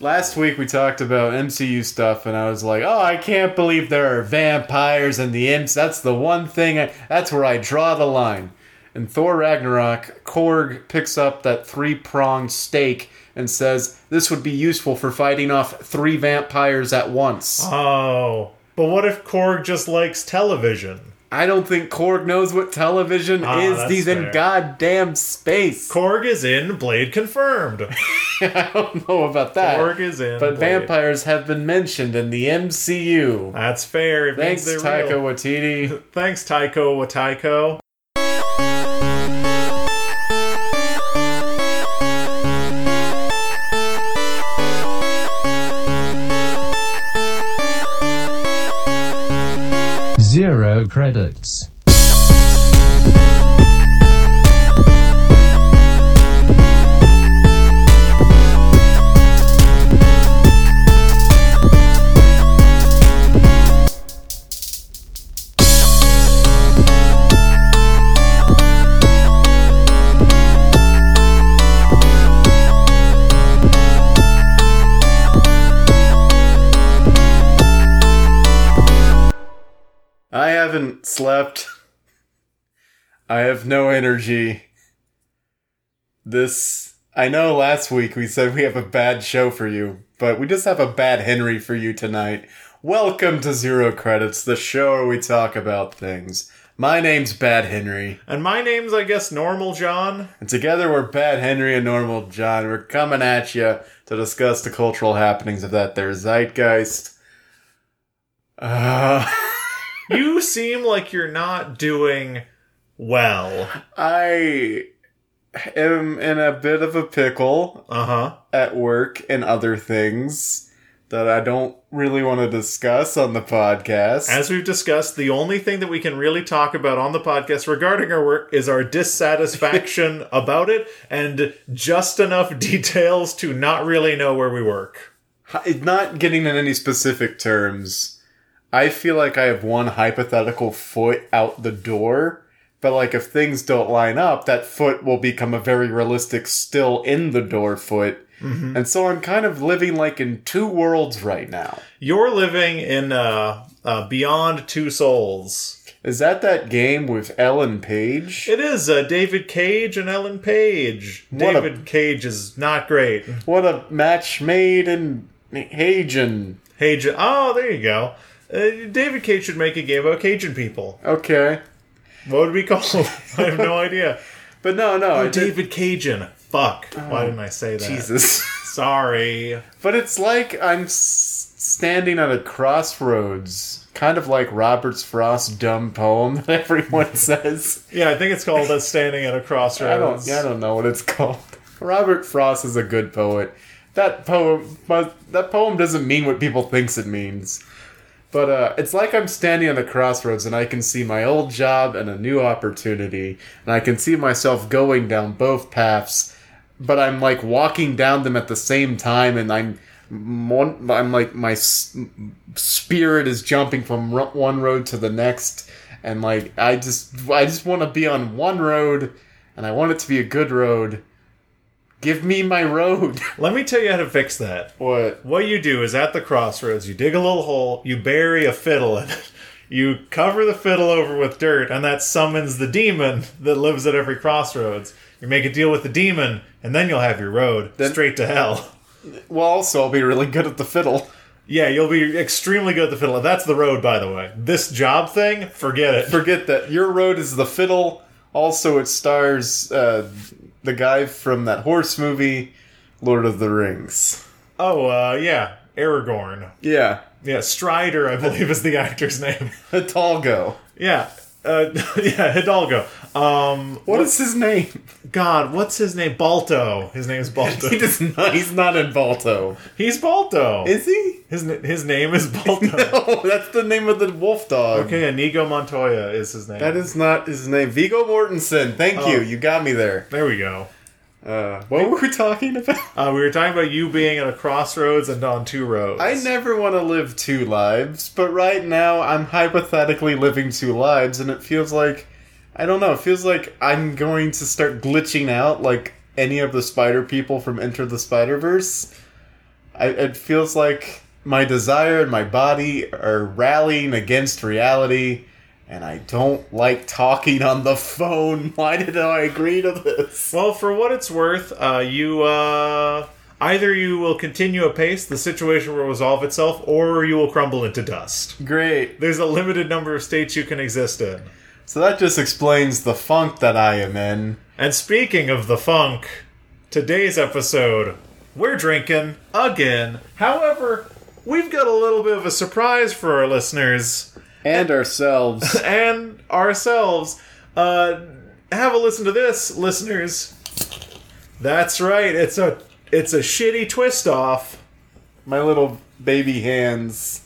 last week we talked about MCU stuff, and I was like, "Oh, I can't believe there are vampires and the imps. That's the one thing. I, that's where I draw the line." In Thor Ragnarok, Korg picks up that three pronged stake and says this would be useful for fighting off three vampires at once. Oh. But what if Korg just likes television? I don't think Korg knows what television Ah, is. He's in goddamn space. Korg is in Blade confirmed. I don't know about that. Korg is in. but Blade. vampires have been mentioned in the MCU. That's fair. It Thanks, Taika real. Waititi. Thanks, Taiko Wataiko. Credits. Slept. I have no energy. This. I know last week we said we have a bad show for you, but we just have a bad Henry for you tonight. Welcome to Zero Credits, the show where we talk about things. My name's Bad Henry, And my name's, I guess, Normal John. and together we're Bad Henry and Normal John. We're coming at you to discuss the cultural happenings of that there zeitgeist. Uh. You seem like you're not doing well. I am in a bit of a pickle Uh huh. at work and other things that I don't really want to discuss on the podcast. As we've discussed, the only thing that we can really talk about on the podcast regarding our work is our dissatisfaction about it and just enough details to not really know where we work. Not getting in any specific terms, I feel like I have one hypothetical foot out the door. But like if things don't line up, that foot will become a very realistic still in the door foot. And so I'm kind of living like in two worlds right now. You're living in uh, uh, Beyond Two Souls. Is that that game with Ellen Page? It is uh, David Cage and Ellen Page. What a- David Cage is not great. What a match made in Hagen. Cage. Oh, there you go. Uh, David Cage should make a game about Cajun people. Okay. What would we call it? I have no idea. But no, no. Oh, I David Cajun. Fuck. Why didn't I say that? Jesus. Sorry. but it's like I'm s- standing at a crossroads. Kind of like Robert's Frost dumb poem that everyone says. Yeah, I think it's called us standing at a crossroads. don't, I don't know what it's called. Robert Frost is a good poet. That poem, but that poem doesn't mean what people thinks it means. But uh, it's like I'm standing on the crossroads and I can see my old job and a new opportunity, and I can see myself going down both paths. But I'm like walking down them at the same time, and I'm I'm like my spirit is jumping from one road to the next, and like I just I just want to be on one road, and I want it to be a good road. Give me my road. Let me tell you how to fix that. what? What you do is at the crossroads, you dig a little hole, you bury a fiddle in it. You cover the fiddle over with dirt, and that summons the demon that lives at every crossroads. You make a deal with the demon, and then you'll have your road Then- straight to hell. Well, also I'll be really good at the fiddle. Yeah, you'll be extremely good at the fiddle. That's the road, by the way. This job thing, forget it. Forget that. Your road is the fiddle. Also, it stars uh, the guy from that horse movie, Lord of the Rings. Oh, uh, yeah, Aragorn. Yeah, Yeah, Strider, I believe, is the actor's name. Hidalgo. Yeah, uh, yeah, Hidalgo. Um, What is his name? God, what's his name? Balto. His name is Balto. He does not. He's not in Balto. He's Balto. Is he? His his name is Balto. No, that's the name of the wolf dog. Okay, Inigo Montoya is his name. That is not his name. Viggo Mortensen. Thank Oh. you. You got me there. There we go. Uh, what were we talking about? Uh, we were talking about you being at a crossroads and on two roads. I never want to live two lives, but right now I'm hypothetically living two lives, and it feels like I don't know. It feels like I'm going to start glitching out like any of the spider people from Enter the Spider Verse. It feels like my desire and my body are rallying against reality, and I don't like talking on the phone. Why did I agree to this? Well, for what it's worth, uh, you uh, either you will continue apace, the situation will resolve itself, or you will crumble into dust. Great. There's a limited number of states you can exist in. So that just explains the funk that I am in. And speaking of the funk, today's episode, we're drinking again. However, we've got a little bit of a surprise for our listeners And ourselves. and ourselves. Uh, have a listen to this, listeners. That's right. It's a it's a shitty twist off. my little baby hands.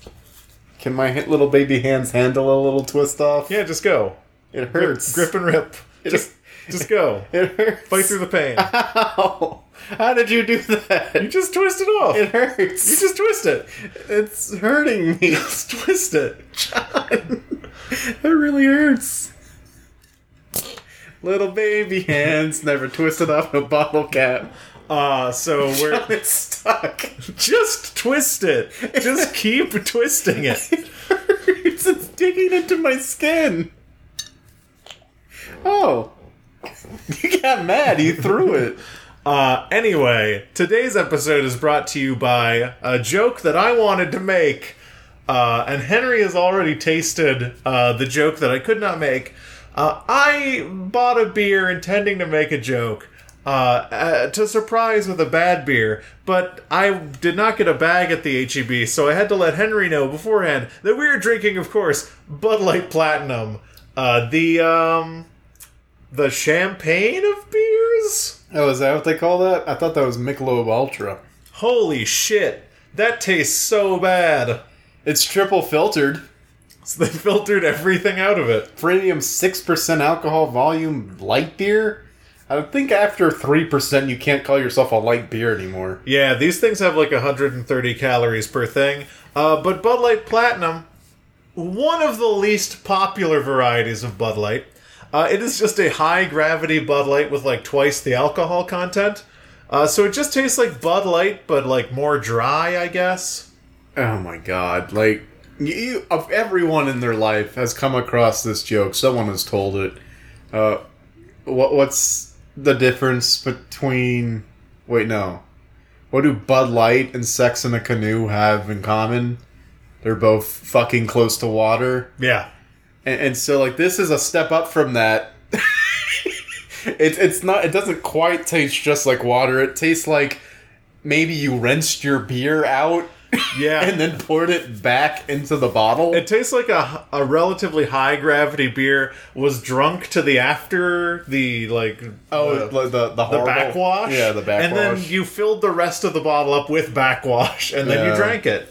Can my little baby hands handle a little twist off? Yeah, just go. It hurts. Grip and rip. Just just go. It hurts. Fight through the pain. Ow. How did you do that? You just twist it off. It hurts. You just twist it. It's hurting me. Just twist it. John. It really hurts. Little baby hands never twisted off a bottle cap. Uh, so we're It's stuck. just twist it. Just keep twisting it. It hurts. It's digging into my skin. Oh. You got mad. You threw it. Uh, anyway, today's episode is brought to you by a joke that I wanted to make. Uh, and Henry has already tasted uh, the joke that I could not make. Uh, I bought a beer intending to make a joke uh, uh, to surprise with a bad beer, but I did not get a bag at the HEB, so I had to let Henry know beforehand that we were drinking, of course, Bud Light Platinum, uh, the um, the champagne of beers. Oh, is that what they call that? I thought that was Michelob Ultra. Holy shit, that tastes so bad. It's triple filtered. So they filtered everything out of it. Premium 6% alcohol volume light beer? I think after 3% you can't call yourself a light beer anymore. Yeah, these things have like 130 calories per thing. Uh, but Bud Light Platinum, one of the least popular varieties of Bud Light. Uh, it is just a high gravity Bud Light with like twice the alcohol content. Uh, so it just tastes like Bud Light, but like more dry, I guess. Oh my god. Like, you, of everyone in their life has come across this joke. Someone has told it. Uh, what, what's the difference between. Wait, no. What do Bud Light and Sex in a Canoe have in common? They're both fucking close to water. Yeah. And, and so like this is a step up from that. it's it's not. It doesn't quite taste just like water. It tastes like maybe you rinsed your beer out Yeah. and then poured it back into the bottle. It tastes like a, a relatively high gravity beer was drunk to the after the like oh, the, the the, the, the backwash. Yeah, the backwash. And then you filled the rest of the bottle up with backwash, and then you drank it.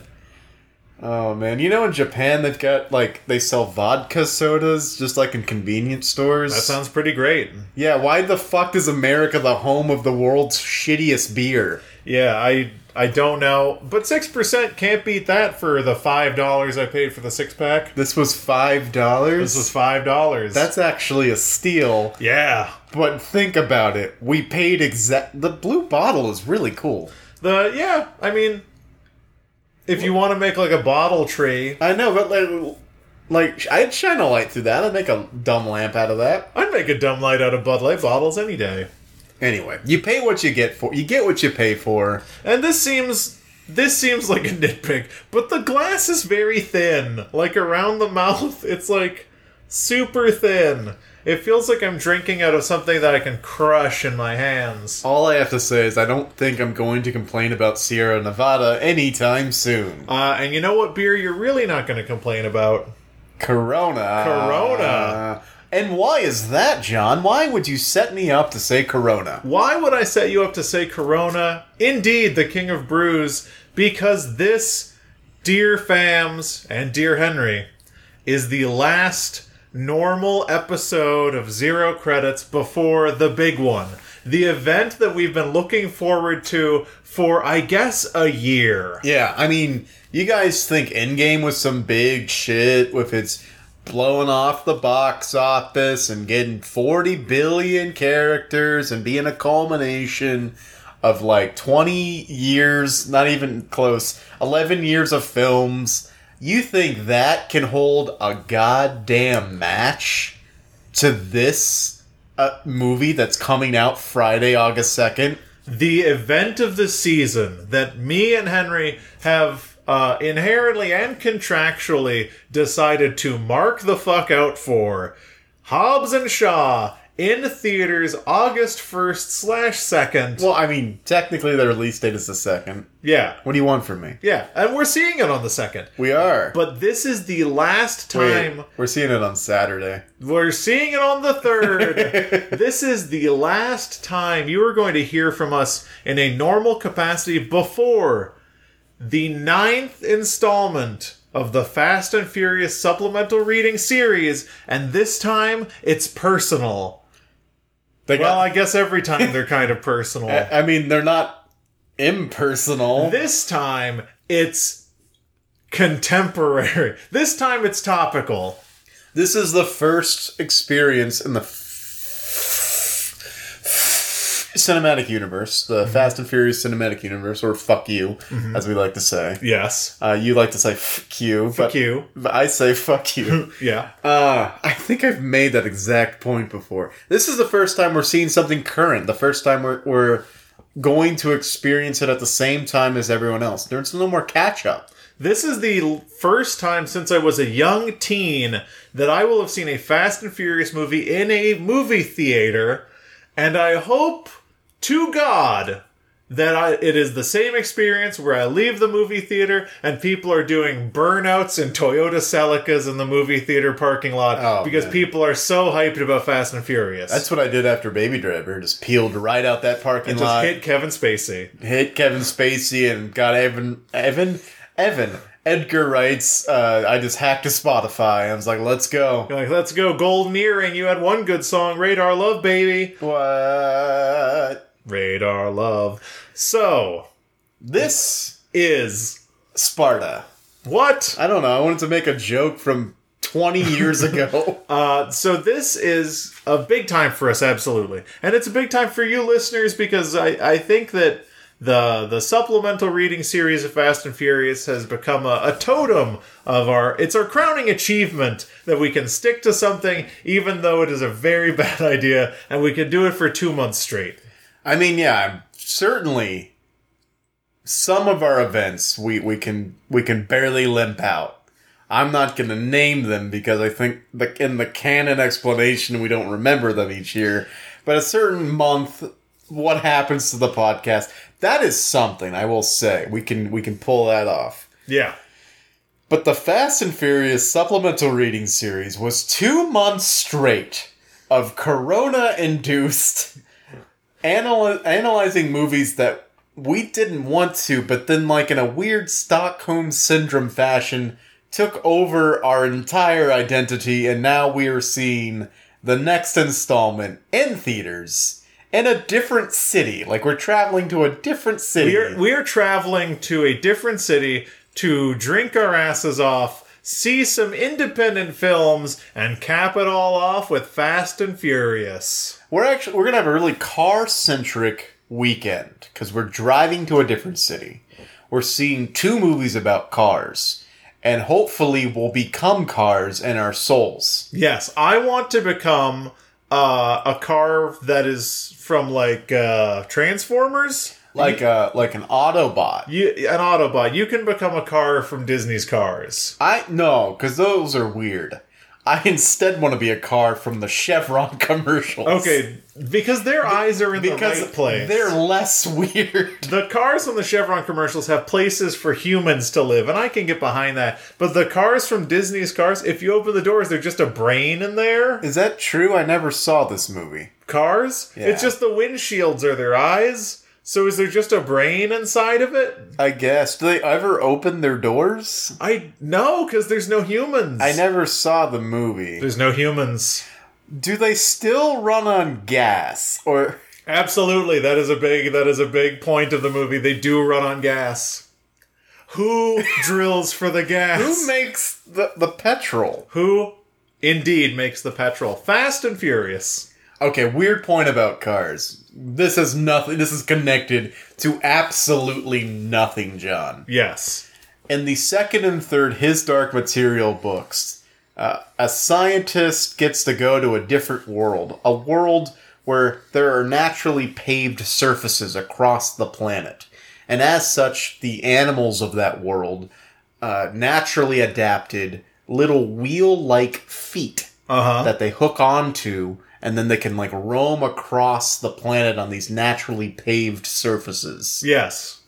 Oh man, you know in Japan they've got like they sell vodka sodas just like in convenience stores. That sounds pretty great. yeah. Why the fuck is America the home of the world's shittiest beer? Yeah, I I don't know, but six percent can't beat that for the five dollars I paid for the six pack. This was five dollars. This was five dollars. That's actually a steal. yeah. But think about it. We paid exact. The blue bottle is really cool. The yeah, I mean, if you want to make like a bottle tree, I know, but like, like I'd shine a light through that. I'd make a dumb lamp out of that. I'd make a dumb light out of Bud Light bottles any day. Anyway, you pay what you get for. You get what you pay for. And this seems this seems like a nitpick, but the glass is very thin. Like around the mouth, it's like super thin. It feels like I'm drinking out of something that I can crush in my hands. All I have to say is I don't think I'm going to complain about Sierra Nevada anytime soon. Uh, and you know what beer you're really not going to complain about? Corona. Corona. And why is that, John? Why would you set me up to say Corona? Why would I set you up to say Corona? Indeed, the king of brews, because this, dear fams and dear Henry, is the last normal episode of Zero Credits before the big one. The event that we've been looking forward to for, I guess, a year. Yeah, I mean, you guys think Endgame was some big shit with its blowing off the box office and getting 40 billion characters and being a culmination. of like 20 years, not even close, 11 years of films. You think that can hold a goddamn match to this uh, movie that's coming out Friday, August 2nd? the event of the season that me and Henry have uh, inherently and contractually decided to mark the fuck out for Hobbs and Shaw in theaters August 1st slash 2nd. Well, I mean, technically the release date is the second. Yeah. What do you want from me? Yeah. And we're seeing it on the 2nd. We are. But this is the last Wait, time we're seeing it on Saturday. we're seeing it on the 3rd. this is the last time you are going to hear from us in a normal capacity before the ninth installment of the Fast and Furious supplemental reading series, and this time it's personal. They Well, I guess every time they're kind of personal. I, mean, they're not impersonal. This time it's contemporary. This time it's topical. This is the first experience in the cinematic universe, the Fast and Furious cinematic universe, or fuck you, as we like to say. Yes. Uh, you like to say fuck you, Fuck but, you. but I say fuck you. Yeah. Uh, I think I've made that exact point before. This is the first time we're seeing something current. The first time we're, we're going to experience it at the same time as everyone else. There's no more catch up. This is the first time since I was a young teen that I will have seen a Fast and Furious movie in a movie theater, and I hope to God that I, it is the same experience where I leave the movie theater and people are doing burnouts and Toyota Celicas in the movie theater parking lot Oh, because man. people are so hyped about Fast and Furious. That's what I did after Baby Driver. Just peeled right out that parking lot. and just lot. hit Kevin Spacey. hit Kevin Spacey and got Evan Evan Evan Edgar Wright's uh, I just hacked to Spotify. I was like, let's go. You're like, let's go, Golden Earring. You had one good song, Radar Love, baby. What? Radar Love. So, This is Sparta. what? I don't know. I wanted to make a joke from 20 years ago. Uh, so this is a big time for us, absolutely, and it's a big time for you listeners because I, I think that the the supplemental reading series of Fast and Furious has become a, a totem of our. It's our crowning achievement that we can stick to something even though it is a very bad idea, and we can do it for two months straight. I mean, yeah, certainly some of our events we, we can we can barely limp out. I'm not going to name them because I think the, in the canon explanation we don't remember them each year. But a certain month, what happens to the podcast? That is something I will say. We can we can pull that off. Yeah. But the Fast and Furious supplemental reading series was two months straight of corona induced anal- analyzing movies that we didn't want to, but then, like in a weird Stockholm syndrome fashion, took over our entire identity, and now we are seeing the next installment in theaters in a different city. Like we're traveling to a different city. We're we're traveling to a different city to drink our asses off, see some independent films, and cap it all off with Fast and Furious. We're actually we're gonna have a really car centric weekend because we're driving to a different city. We're seeing two movies about cars, and hopefully we'll become cars in our souls. Yes, I want to become uh, a car that is from like uh, Transformers. Like a like an Autobot. You, an Autobot. You can become a car from Disney's Cars. I no, because those are weird. I instead want to be a car from the Chevron commercials. Okay, because their eyes are in because the right place. they're less weird. The cars from the Chevron commercials have places for humans to live, and I can get behind that. But the cars from Disney's cars, if you open the doors, they're just a brain in there. Is that true? I never saw this movie. Cars? Yeah. It's just the windshields are their eyes. So is there just a brain inside of it? I guess. Do they ever open their doors? I no, because there's no humans. I never saw the movie. There's no humans. Do they still run on gas or Absolutely, that is a big that is a big point of the movie. They do run on gas. Who drills for the gas? who makes the the petrol? Who indeed makes the petrol? Fast and Furious. Okay, weird point about cars. This is nothing. This is connected to absolutely nothing, John. Yes. In the second and third His Dark Material books, uh, a scientist gets to go to a different world, a world where there are naturally paved surfaces across the planet. And as such, the animals of that world uh, naturally adapted little wheel like feet Uh huh. that they hook onto, and then they can like roam across the planet on these naturally paved surfaces. Yes.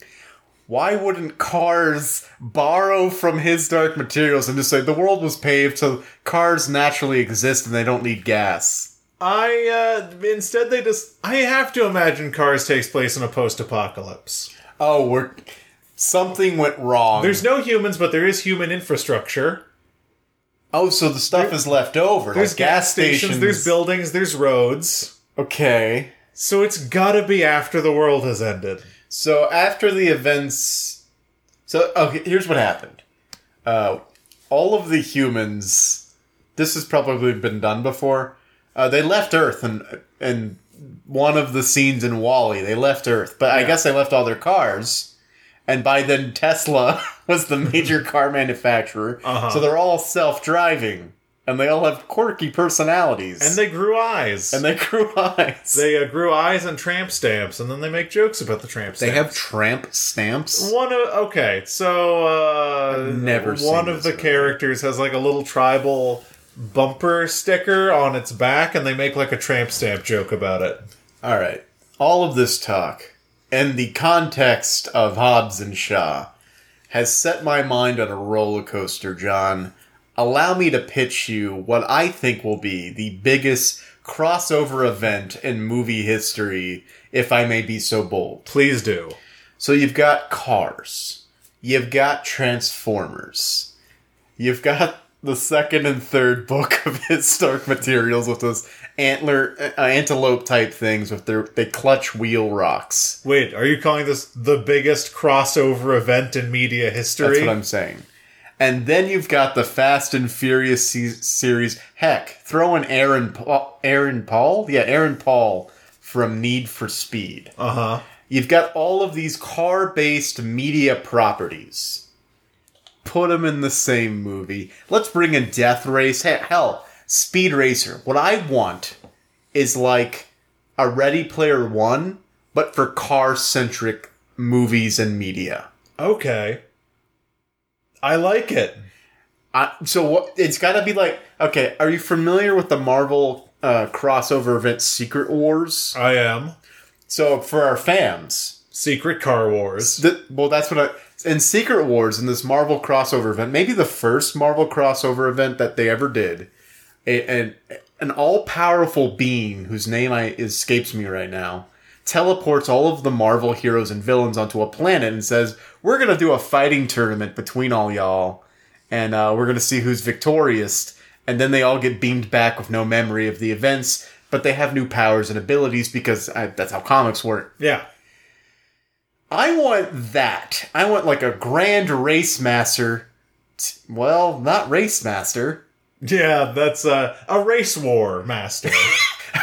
Why wouldn't cars borrow from his dark materials and just say the world was paved so cars naturally exist and they don't need gas? I uh instead they just I have to imagine Cars takes place in a post-apocalypse. Oh, we're something went wrong. There's no humans, but there is human infrastructure. Oh, so the stuff is left over. There's like gas stations, there's buildings, there's roads. Okay. So it's gotta be after the world has ended. So after the events, so okay, here's what happened. Uh, all of the humans, this has probably been done before. Uh, they left Earth, and and one of the scenes in WALL-E, they left Earth, but I guess they left all their cars. And by then, Tesla was the major car manufacturer, Uh-huh. so they're all self-driving, and they all have quirky personalities, And they grew eyes. and they grew eyes. They uh, grew eyes and tramp stamps, and then they make jokes about the tramp stamps. they have tramp stamps. one of okay, so uh, I've never one of the movie. characters has like a little tribal bumper sticker on its back, and they make like a tramp stamp joke about it. All right. All of this talk and the context of Hobbs and Shaw has set my mind on a roller coaster, John. Allow me to pitch you what I think will be the biggest crossover event in movie history, if I may be so bold. Please do. So you've got cars, you've got Transformers, you've got the second and third book of his Dark Materials with those antler, uh, antelope type things with their they clutch wheel rocks. Wait, are you calling this the biggest crossover event in media history? That's what I'm saying. And then you've got the Fast and Furious se- series. Heck, throw in Aaron Paul, Aaron Paul, yeah, Aaron Paul from Need for Speed. Uh huh. You've got all of these car based media properties. Put them in the same movie. Let's bring in Death Race. He- Hell, Speed Racer. What I want is like a Ready Player One, but for car centric movies and media. Okay. I like it. I, so what? It's got to be like okay. Are you familiar with the Marvel uh, crossover event Secret Wars? I am. So for our fans, Secret Car Wars. Th- well, that's what I. In Secret Wars, in this Marvel crossover event, maybe the first Marvel crossover event that they ever did, a, an an all powerful being whose name I escapes me right now teleports all of the Marvel heroes and villains onto a planet and says, "We're gonna do a fighting tournament between all y'all, and uh, we're gonna see who's victorious." And then they all get beamed back with no memory of the events, but they have new powers and abilities because uh, that's how comics work. Yeah. I want that. I want like a grand race master. t- Well, not race master. Yeah, that's uh, a race war master.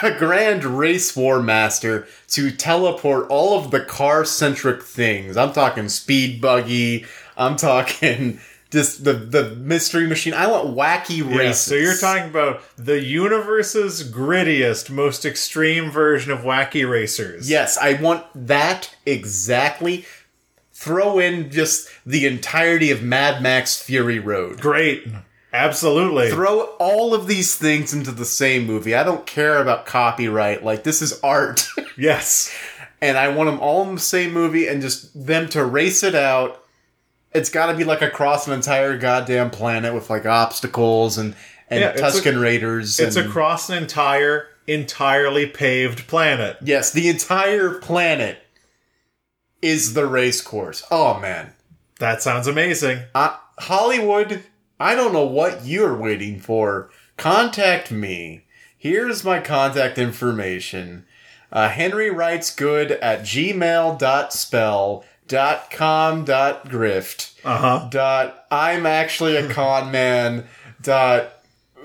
A grand race war master to teleport all of the car centric things. I'm talking speed buggy. I'm talking just the the mystery machine. I want wacky races. Yeah, so you're talking about the universe's grittiest, most extreme version of wacky racers. Yes, I want that exactly. Throw in just the entirety of Mad Max Fury Road. Great. Absolutely. throw all of these things into the same movie. I don't care about copyright. Like this is art, yes. and I want them all in the same movie and just them to race it out. It's got to be like across an entire goddamn planet with like obstacles and and Yeah, Tusken a- Raiders. It's and, across an entire, entirely paved planet. yes, the entire planet is the race course. Oh man, That sounds amazing. uh, Hollywood, I don't know what you're waiting for. Contact me. Here's my contact information. Uh, Henry writes good at gmail.spell dot com dot grift Uh huh. dot I'm actually a con man dot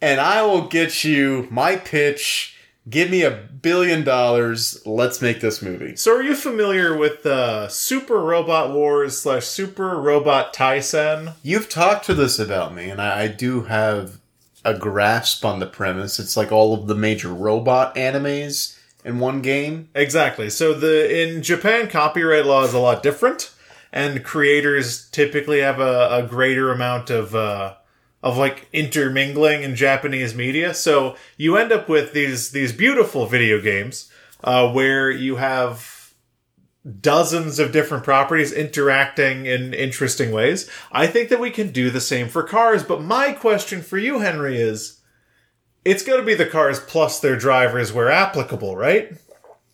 and I will get you my pitch. Give me a billion dollars. Let's make this movie. So, are you familiar with uh, Super Robot Wars slash Super Robot Taisen? You've talked to this about me, and I, I do have a grasp on the premise. It's like all of the major robot animes in one game. Exactly. So, the in Japan, copyright law is a lot different, and creators typically have a, a greater amount of uh, of like intermingling in Japanese media. So you end up with these these beautiful video games uh, where you have dozens of different properties interacting in interesting ways. I think that we can do the same for cars. But my question for you, Henry, is it's going to be the cars plus their drivers where applicable, right?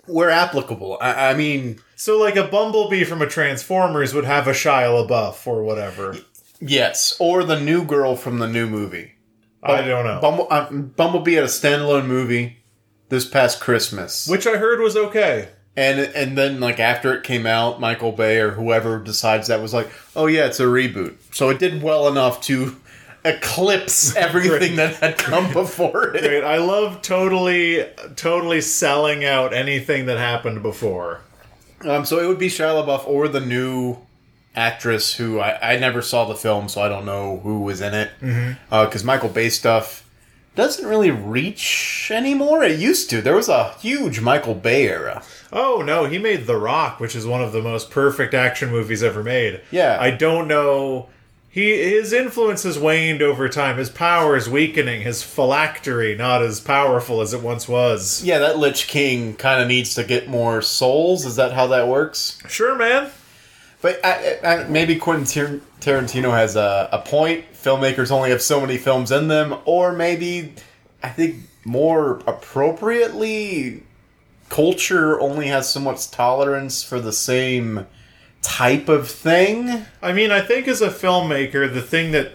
Where applicable. I, I mean, So like a Bumblebee from a Transformers would have a Shia LaBeouf or whatever. Yes, or the new girl from the new movie. I don't know. Bumble, uh, Bumblebee had a standalone movie this past Christmas, Which I heard was okay. and and then like after it came out, Michael Bay or whoever decides that was like, oh yeah, it's a reboot. So it did well enough to eclipse everything that had come before it. Great. I love totally, totally selling out anything that happened before. Um, so it would be Shia LaBeouf or the new actress who I, I never saw the film, so I don't know who was in it. Mm-hmm. Uh, because Michael Bay stuff doesn't really reach anymore. It used to. There was a huge Michael Bay era. Oh no, he made The Rock, which is one of the most perfect action movies ever made. Yeah. I don't know. He his influence has waned over time. His power is weakening. His phylactery not as powerful as it once was. Yeah, that Lich King kind of needs to get more souls. Is that how that works? Sure, man. But I, I, maybe Quentin Tar- Tarantino has a, a point. Filmmakers only have so many films in them, or maybe I think more appropriately, culture only has so much tolerance for the same type of thing. I mean, I think as a filmmaker, the thing that,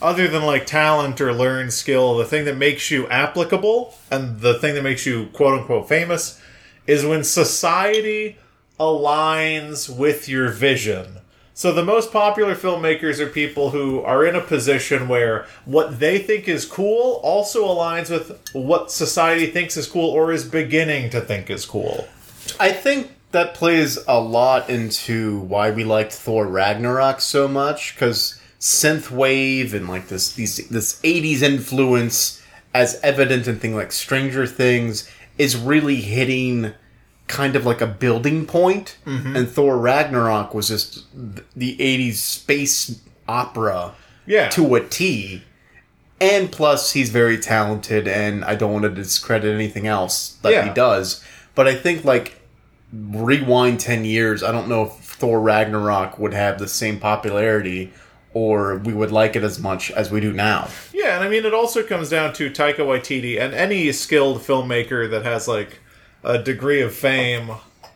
other than like talent or learned skill, the thing that makes you applicable and the thing that makes you quote unquote famous is when society aligns with your vision. So the most popular filmmakers are people who are in a position where what they think is cool also aligns with what society thinks is cool or is beginning to think is cool. I think that plays a lot into why we liked Thor Ragnarok so much because synthwave and like this these this 80s influence as evident in things like Stranger Things is really hitting kind of like a building point mm-hmm. and Thor Ragnarok was just the 80s space opera Yeah. to a T and plus he's very talented and I don't want to discredit anything else that he does but I think like rewind 10 years, I don't know if Thor Ragnarok would have the same popularity or we would like it as much as we do now. Yeah, and I mean, it also comes down to Taika Waititi and any skilled filmmaker that has like a degree of fame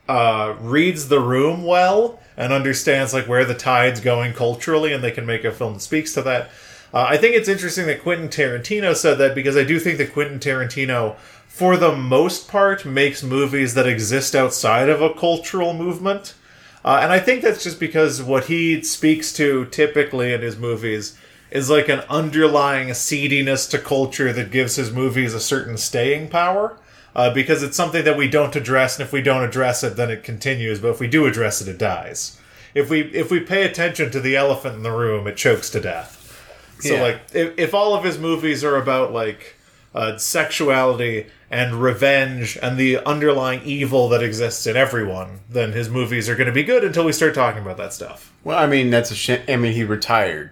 uh, reads the room well and understands like where the tide's going culturally, and they can make a film that speaks to that. Uh, I think it's interesting that Quentin Tarantino said that because I do think that Quentin Tarantino, for the most part, makes movies that exist outside of a cultural movement. Uh, and I think that's just because what he speaks to typically in his movies is like an underlying seediness to culture that gives his movies a certain staying power. Uh, because it's something that we don't address, and if we don't address it, then it continues. But if we do address it, it dies. If we if we pay attention to the elephant in the room, it chokes to death. So Yeah. like, if, if all of his movies are about like uh, sexuality and revenge and the underlying evil that exists in everyone, then his movies are going to be good until we start talking about that stuff. Well, I mean, that's a shame. I mean, he retired.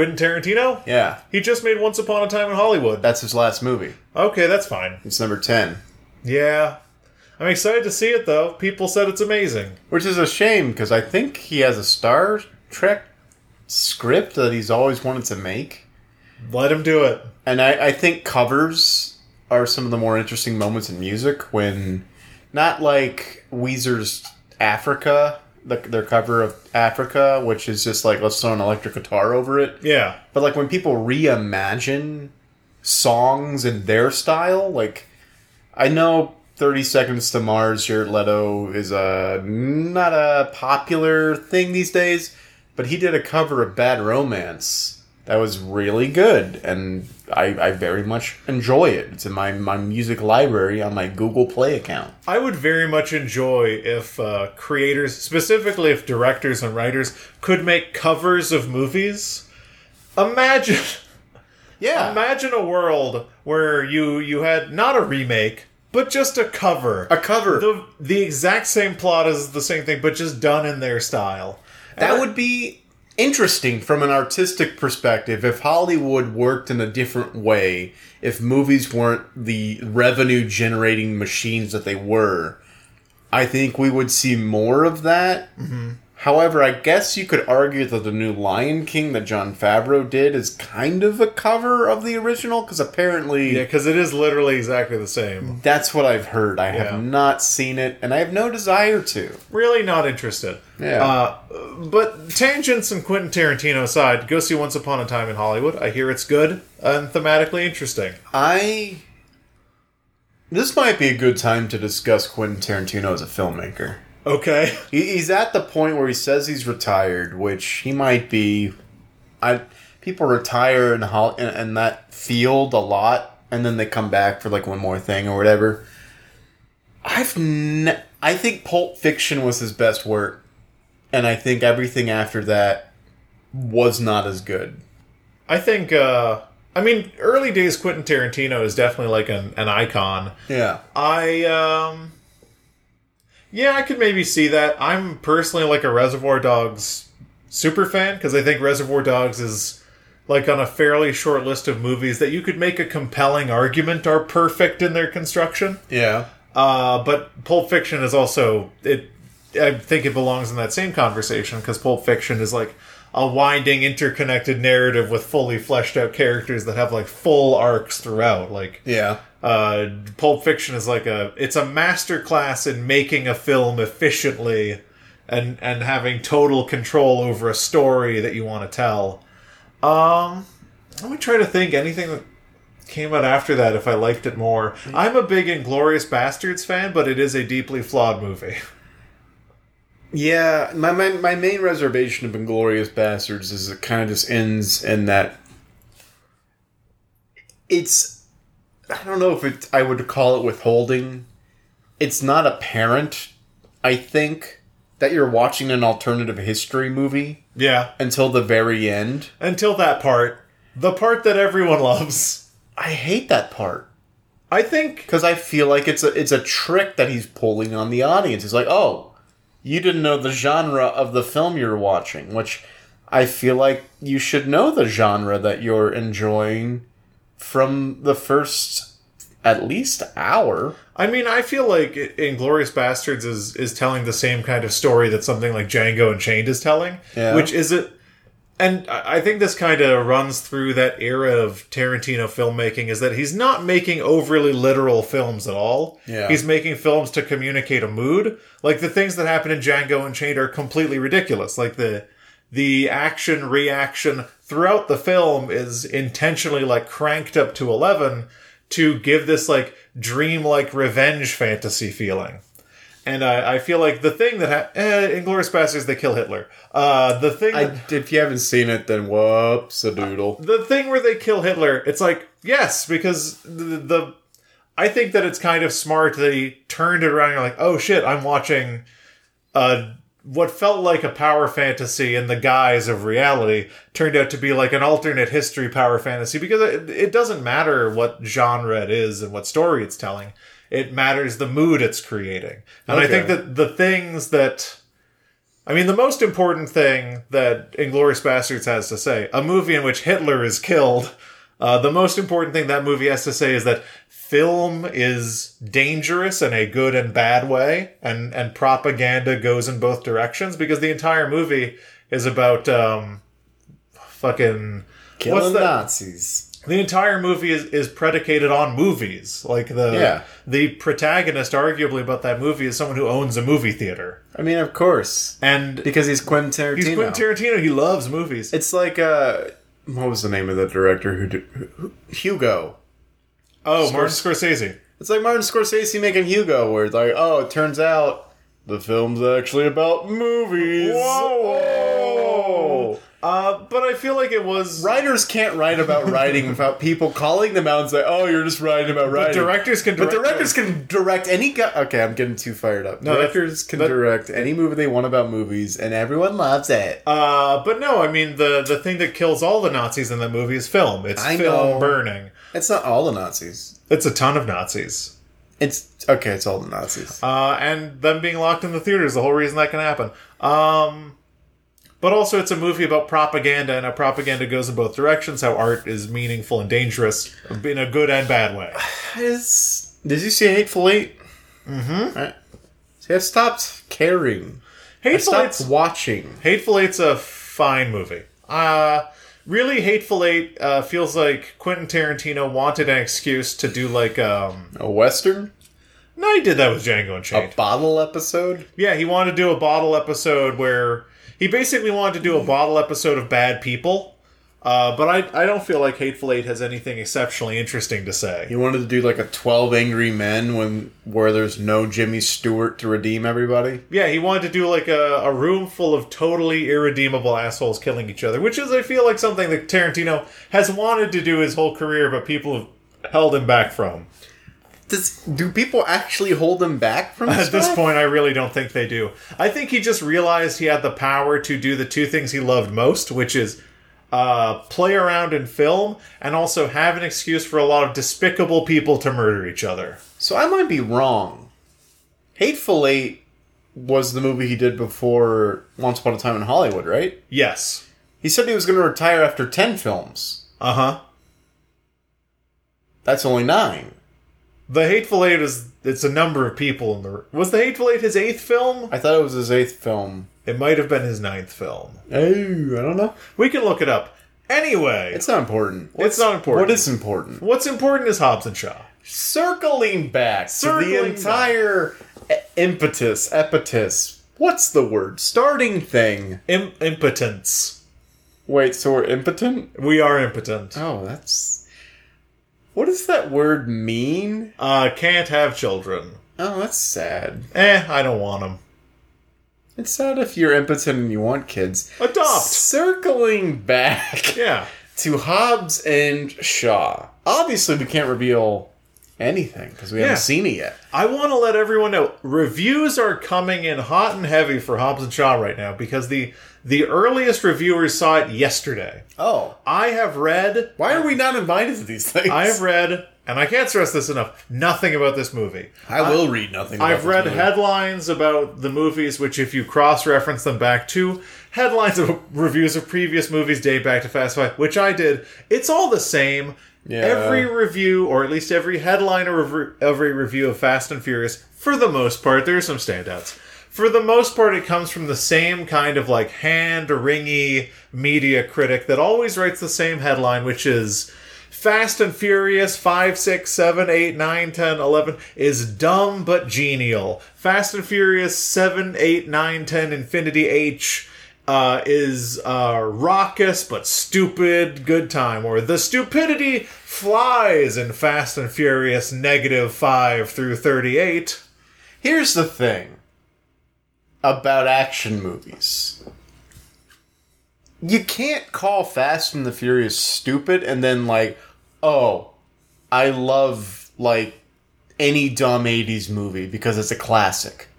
Quentin Tarantino, Yeah. he just made Once Upon a Time in Hollywood. That's his last movie. Okay, that's fine. It's number 10. Yeah, I'm excited to see it though. People said it's amazing. Which is a shame because I think he has a Star Trek script that he's always wanted to make. Let him do it. And I, I think covers are some of the more interesting moments in music when not like Weezer's Africa, the, their cover of Africa, which is just like let's throw an electric guitar over it. Yeah, But like when people reimagine songs in their style, like I know 30 Seconds to Mars, Jared Leto is a not a popular thing these days, but he did a cover of Bad Romance that was really good, and I, I very much enjoy it. It's in my, my music library on my Google Play account. I would very much enjoy if uh, creators, specifically if directors and writers, could make covers of movies. Imagine, Yeah, imagine a world where you you had not a remake, but just a cover, a cover. the the exact same plot as the same thing, but just done in their style. And That I- would be interesting from an artistic perspective if Hollywood worked in a different way, if movies weren't the revenue generating machines that they were. I think we would see more of that. Mm-hmm. However, I guess you could argue that the new Lion King that Jon Favreau did is kind of a cover of the original because apparently yeah, because it is literally exactly the same. that's what I've heard. I Yeah. have not seen it, and I have no desire to. Really not interested. Yeah. Uh, but tangents and Quentin Tarantino aside, go see Once Upon a Time in Hollywood. I hear it's good and thematically interesting. I. This might be a good time to discuss Quentin Tarantino as a filmmaker. Okay. He, he's at the point where he says he's retired, which he might be. I people retire in, hol- in, in that field a lot, and then they come back for like one more thing or whatever. I've ne- I think Pulp Fiction was his best work, and I think everything after that was not as good. I think, uh, I mean, early days Quentin Tarantino is definitely like an, an icon. Yeah. I, um, yeah, I could maybe see that. I'm personally like a Reservoir Dogs super fan because I think Reservoir Dogs is like on a fairly short list of movies that you could make a compelling argument are perfect in their construction. Yeah. Uh, but Pulp Fiction is also it. I think it belongs in that same conversation because Pulp Fiction is like a winding, interconnected narrative with fully fleshed out characters that have like full arcs throughout. Like Yeah. Uh, Pulp Fiction is like a it's a master class in making a film efficiently and and having total control over a story that you want to tell. Um, let me try to think anything that came out after that if I liked it more. I'm a big Inglourious Basterds fan, but it is a deeply flawed movie. Yeah, my, my my main reservation of Inglourious Basterds is it kind of just ends in that it's I don't know if it I would call it withholding. It's not apparent, I think, that you're watching an alternative history movie Yeah, until the very end. until that part, the part that everyone loves. I hate that part I think because I feel like it's a it's a trick that he's pulling on the audience. He's like, oh, you didn't know the genre of the film you're watching, which I feel like you should know the genre that you're enjoying from the first at least hour. I mean, I feel like Inglourious Basterds is is telling the same kind of story that something like Django Unchained is telling, Yeah. which is it. And I think this kind of runs through that era of Tarantino filmmaking is that he's not making overly literal films at all. Yeah. He's making films to communicate a mood. Like the things that happen in Django Unchained are completely ridiculous. Like the the action reaction throughout the film is intentionally like cranked up to 11 to give this like dreamlike revenge fantasy feeling. And I, I feel like the thing that ha- eh, Inglourious Basterds they kill Hitler. Uh, the thing that- if you haven't seen it, then whoops a doodle. the thing where they kill Hitler, it's like yes, because the, the I think that it's kind of smart that he turned it around. And you're like, oh shit, I'm watching uh what felt like a power fantasy in the guise of reality turned out to be like an alternate history power fantasy because it, it doesn't matter what genre it is and what story it's telling. It matters the mood it's creating. And I think that the things that I mean, the most important thing that Inglourious Basterds has to say, a movie in which Hitler is killed, uh, the most important thing that movie has to say is that film is dangerous in a good and bad way, and, and propaganda goes in both directions because the entire movie is about, um, fucking, Killing what's that? Nazis. The entire movie is, is predicated on movies. Like the, Yeah. the protagonist, arguably, about that movie is someone who owns a movie theater. I mean, of course, And because he's Quentin Tarantino. He's Quentin Tarantino. He loves movies. It's like uh, what was the name of the director who did who- Hugo? oh, Martin Scorsese. It's like Martin Scorsese making Hugo, where it's like, oh, it turns out the film's actually about movies. Whoa. Uh, but I feel like it was. Writers can't write about writing without people calling them out and say, "Oh, you're just writing about writing." directors can Direct But direct directors can direct any. Gu- okay, I'm getting too fired up. No, directors can that- direct any movie they want about movies, and everyone loves it. Uh, but no, I mean the the thing that kills all the Nazis in that movie is film. It's I film know. burning. It's not all the Nazis. It's a ton of Nazis. It's okay. It's all the Nazis. uh, and them being locked in the theater is the whole reason that can happen. Um, but also, it's a movie about propaganda, and how propaganda goes in both directions. How art is meaningful and dangerous in a good and bad way. Is did you see Hateful 8 Mm-hmm. See, I've stopped caring. I Hateful stopped Eight's watching. Hateful Eight's a fine movie. Uh, really, Hateful Eight uh, feels like Quentin Tarantino wanted an excuse to do like um. A western, No, he did that with Django Unchained. a bottle episode. Yeah, he wanted to do a bottle episode where he basically wanted to do a bottle episode of bad people. Uh, but I, I don't feel like Hateful Eight has anything exceptionally interesting to say. He wanted to do like a Twelve Angry Men when where there's no Jimmy Stewart to redeem everybody. Yeah, he wanted to do like a, a room full of totally irredeemable assholes killing each other, which is, I feel like, something that Tarantino has wanted to do his whole career, but people have held him back from. Does do people actually hold him back from At this point, I really don't think they do. I think he just realized he had the power to do the two things he loved most, which is uh, play around in film and also have an excuse for a lot of despicable people to murder each other. So I might be wrong. Hateful Eight was the movie he did before Once Upon a Time in Hollywood, right? Yes. He said he was going to retire after ten films. Uh huh. That's only nine. The Hateful Eight is it's a number of people in the was the Hateful Eight his eighth film? I thought it was his eighth film. It might have been his ninth film. Oh, I don't know. We can look it up. Anyway, It's not important. It's not important. What is important? what's important is Hobbs and Shaw. Circling back to the entire e- impetus, epitus. What's the word? Starting thing. Im- impotence. Wait, so we're impotent? We are impotent. Oh, that's. What does that word mean? Uh, can't have children. Oh, that's sad. Eh, I don't want them. It's sad if you're impotent and you want kids. Adopt. Circling back Yeah. to Hobbs and Shaw. Obviously, we can't reveal anything because we Yeah. haven't seen it yet. I want to let everyone know reviews are coming in hot and heavy for Hobbs and Shaw right now because the the earliest reviewers saw it yesterday. Oh, I have read why are we not invited to these things? I have read and I can't stress this enough, nothing about this movie. I will read nothing. about I've read movie. headlines about the movies, which, if you cross reference them back to headlines of reviews of previous movies date back to Fast Five, which I did, it's all the same. Yeah. Every review, or at least every headline of re- every review of Fast and Furious, for the most part, there are some standouts. For the most part, it comes from the same kind of like hand wringy media critic that always writes the same headline, which is Fast and Furious 5, 6, 7, 8, 9, 10, 11 is dumb but genial. Fast and Furious 7, 8, 9, 10, Infinity H uh, is uh, raucous but stupid good time. Or the stupidity flies in Fast and Furious negative 5 through 38. Here's the thing about action movies. You can't call Fast and the Furious stupid and then like, oh, I love like any dumb '80s movie because it's a classic.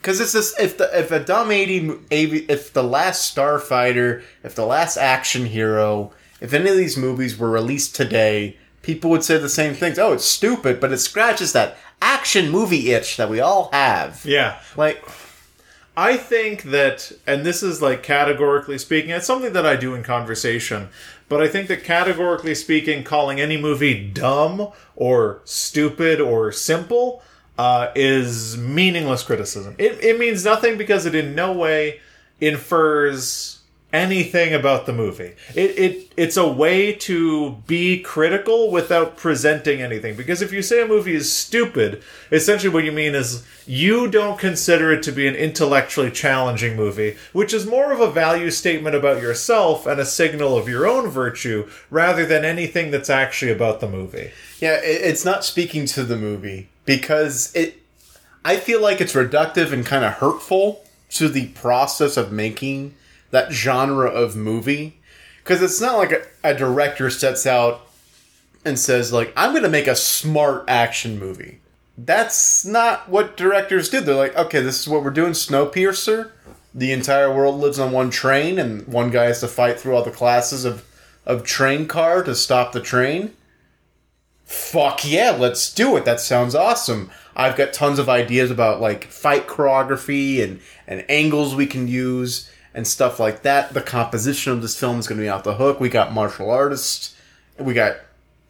Because it's this if the if a dumb 80 if the last Starfighter, if the last action hero, if any of these movies were released today, people would say the same things. Oh, it's stupid, but it scratches that action movie itch that we all have. Yeah. Like, I think that, and this is like categorically speaking, it's something that I do in conversation, but I think that categorically speaking, calling any movie dumb or stupid or simple uh, is meaningless criticism. It, it means nothing because it in no way infers anything about the movie. It, it it's a way to be critical without presenting anything. Because if you say a movie is stupid, essentially what you mean is you don't consider it to be an intellectually challenging movie, which is more of a value statement about yourself and a signal of your own virtue rather than anything that's actually about the movie. yeah, it's not speaking to the movie because it. I feel like it's reductive and kind of hurtful to the process of making that genre of movie because it's not like a, a director sets out and says like I'm going to make a smart action movie. That's not what directors do. They're like, okay, this is what we're doing. Snowpiercer. The entire world lives on one train, and one guy has to fight through all the classes of of train car to stop the train. Fuck yeah, let's do it. That sounds awesome. I've got tons of ideas about like fight choreography and and angles we can use and stuff like that. The composition of this film is going to be off the hook. We got martial artists. We got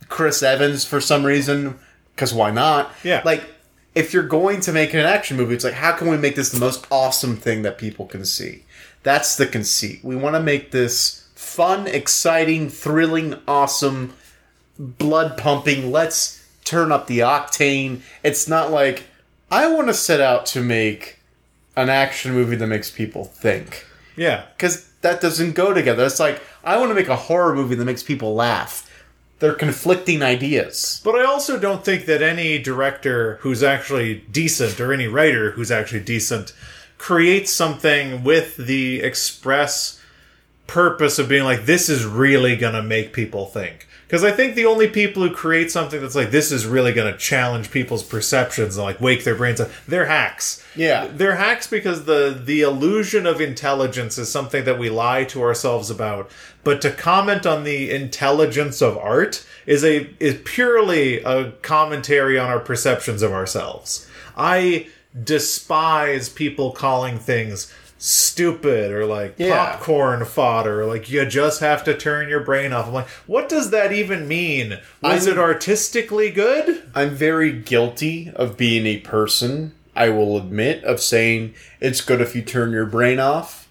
Chris Evans for some reason because why not? Yeah. Like if you're going to make an action movie, it's like how can we make this the most awesome thing that people can see? That's the conceit. We want to make this fun, exciting, thrilling, awesome, blood pumping. Let's turn up the octane. It's not like I want to set out to make an action movie that makes people think Yeah. because that doesn't go together. It's like I want to make a horror movie that makes people laugh. They're conflicting ideas. But I also don't think that any director who's actually decent or any writer who's actually decent creates something with the express purpose of being like, this is really going to make people think. Because I think the only people who create something that's like, this is really going to challenge people's perceptions and like wake their brains up, they're hacks. Yeah. They're hacks because the the illusion of intelligence is something that we lie to ourselves about. But to comment on the intelligence of art is a is purely a commentary on our perceptions of ourselves. I despise people calling things stupid or like Yeah. popcorn fodder like you just have to turn your brain off. I'm like, what does that even mean? Was I'm- it artistically good? I'm very guilty of being a person, I will admit, of saying it's good if you turn your brain off.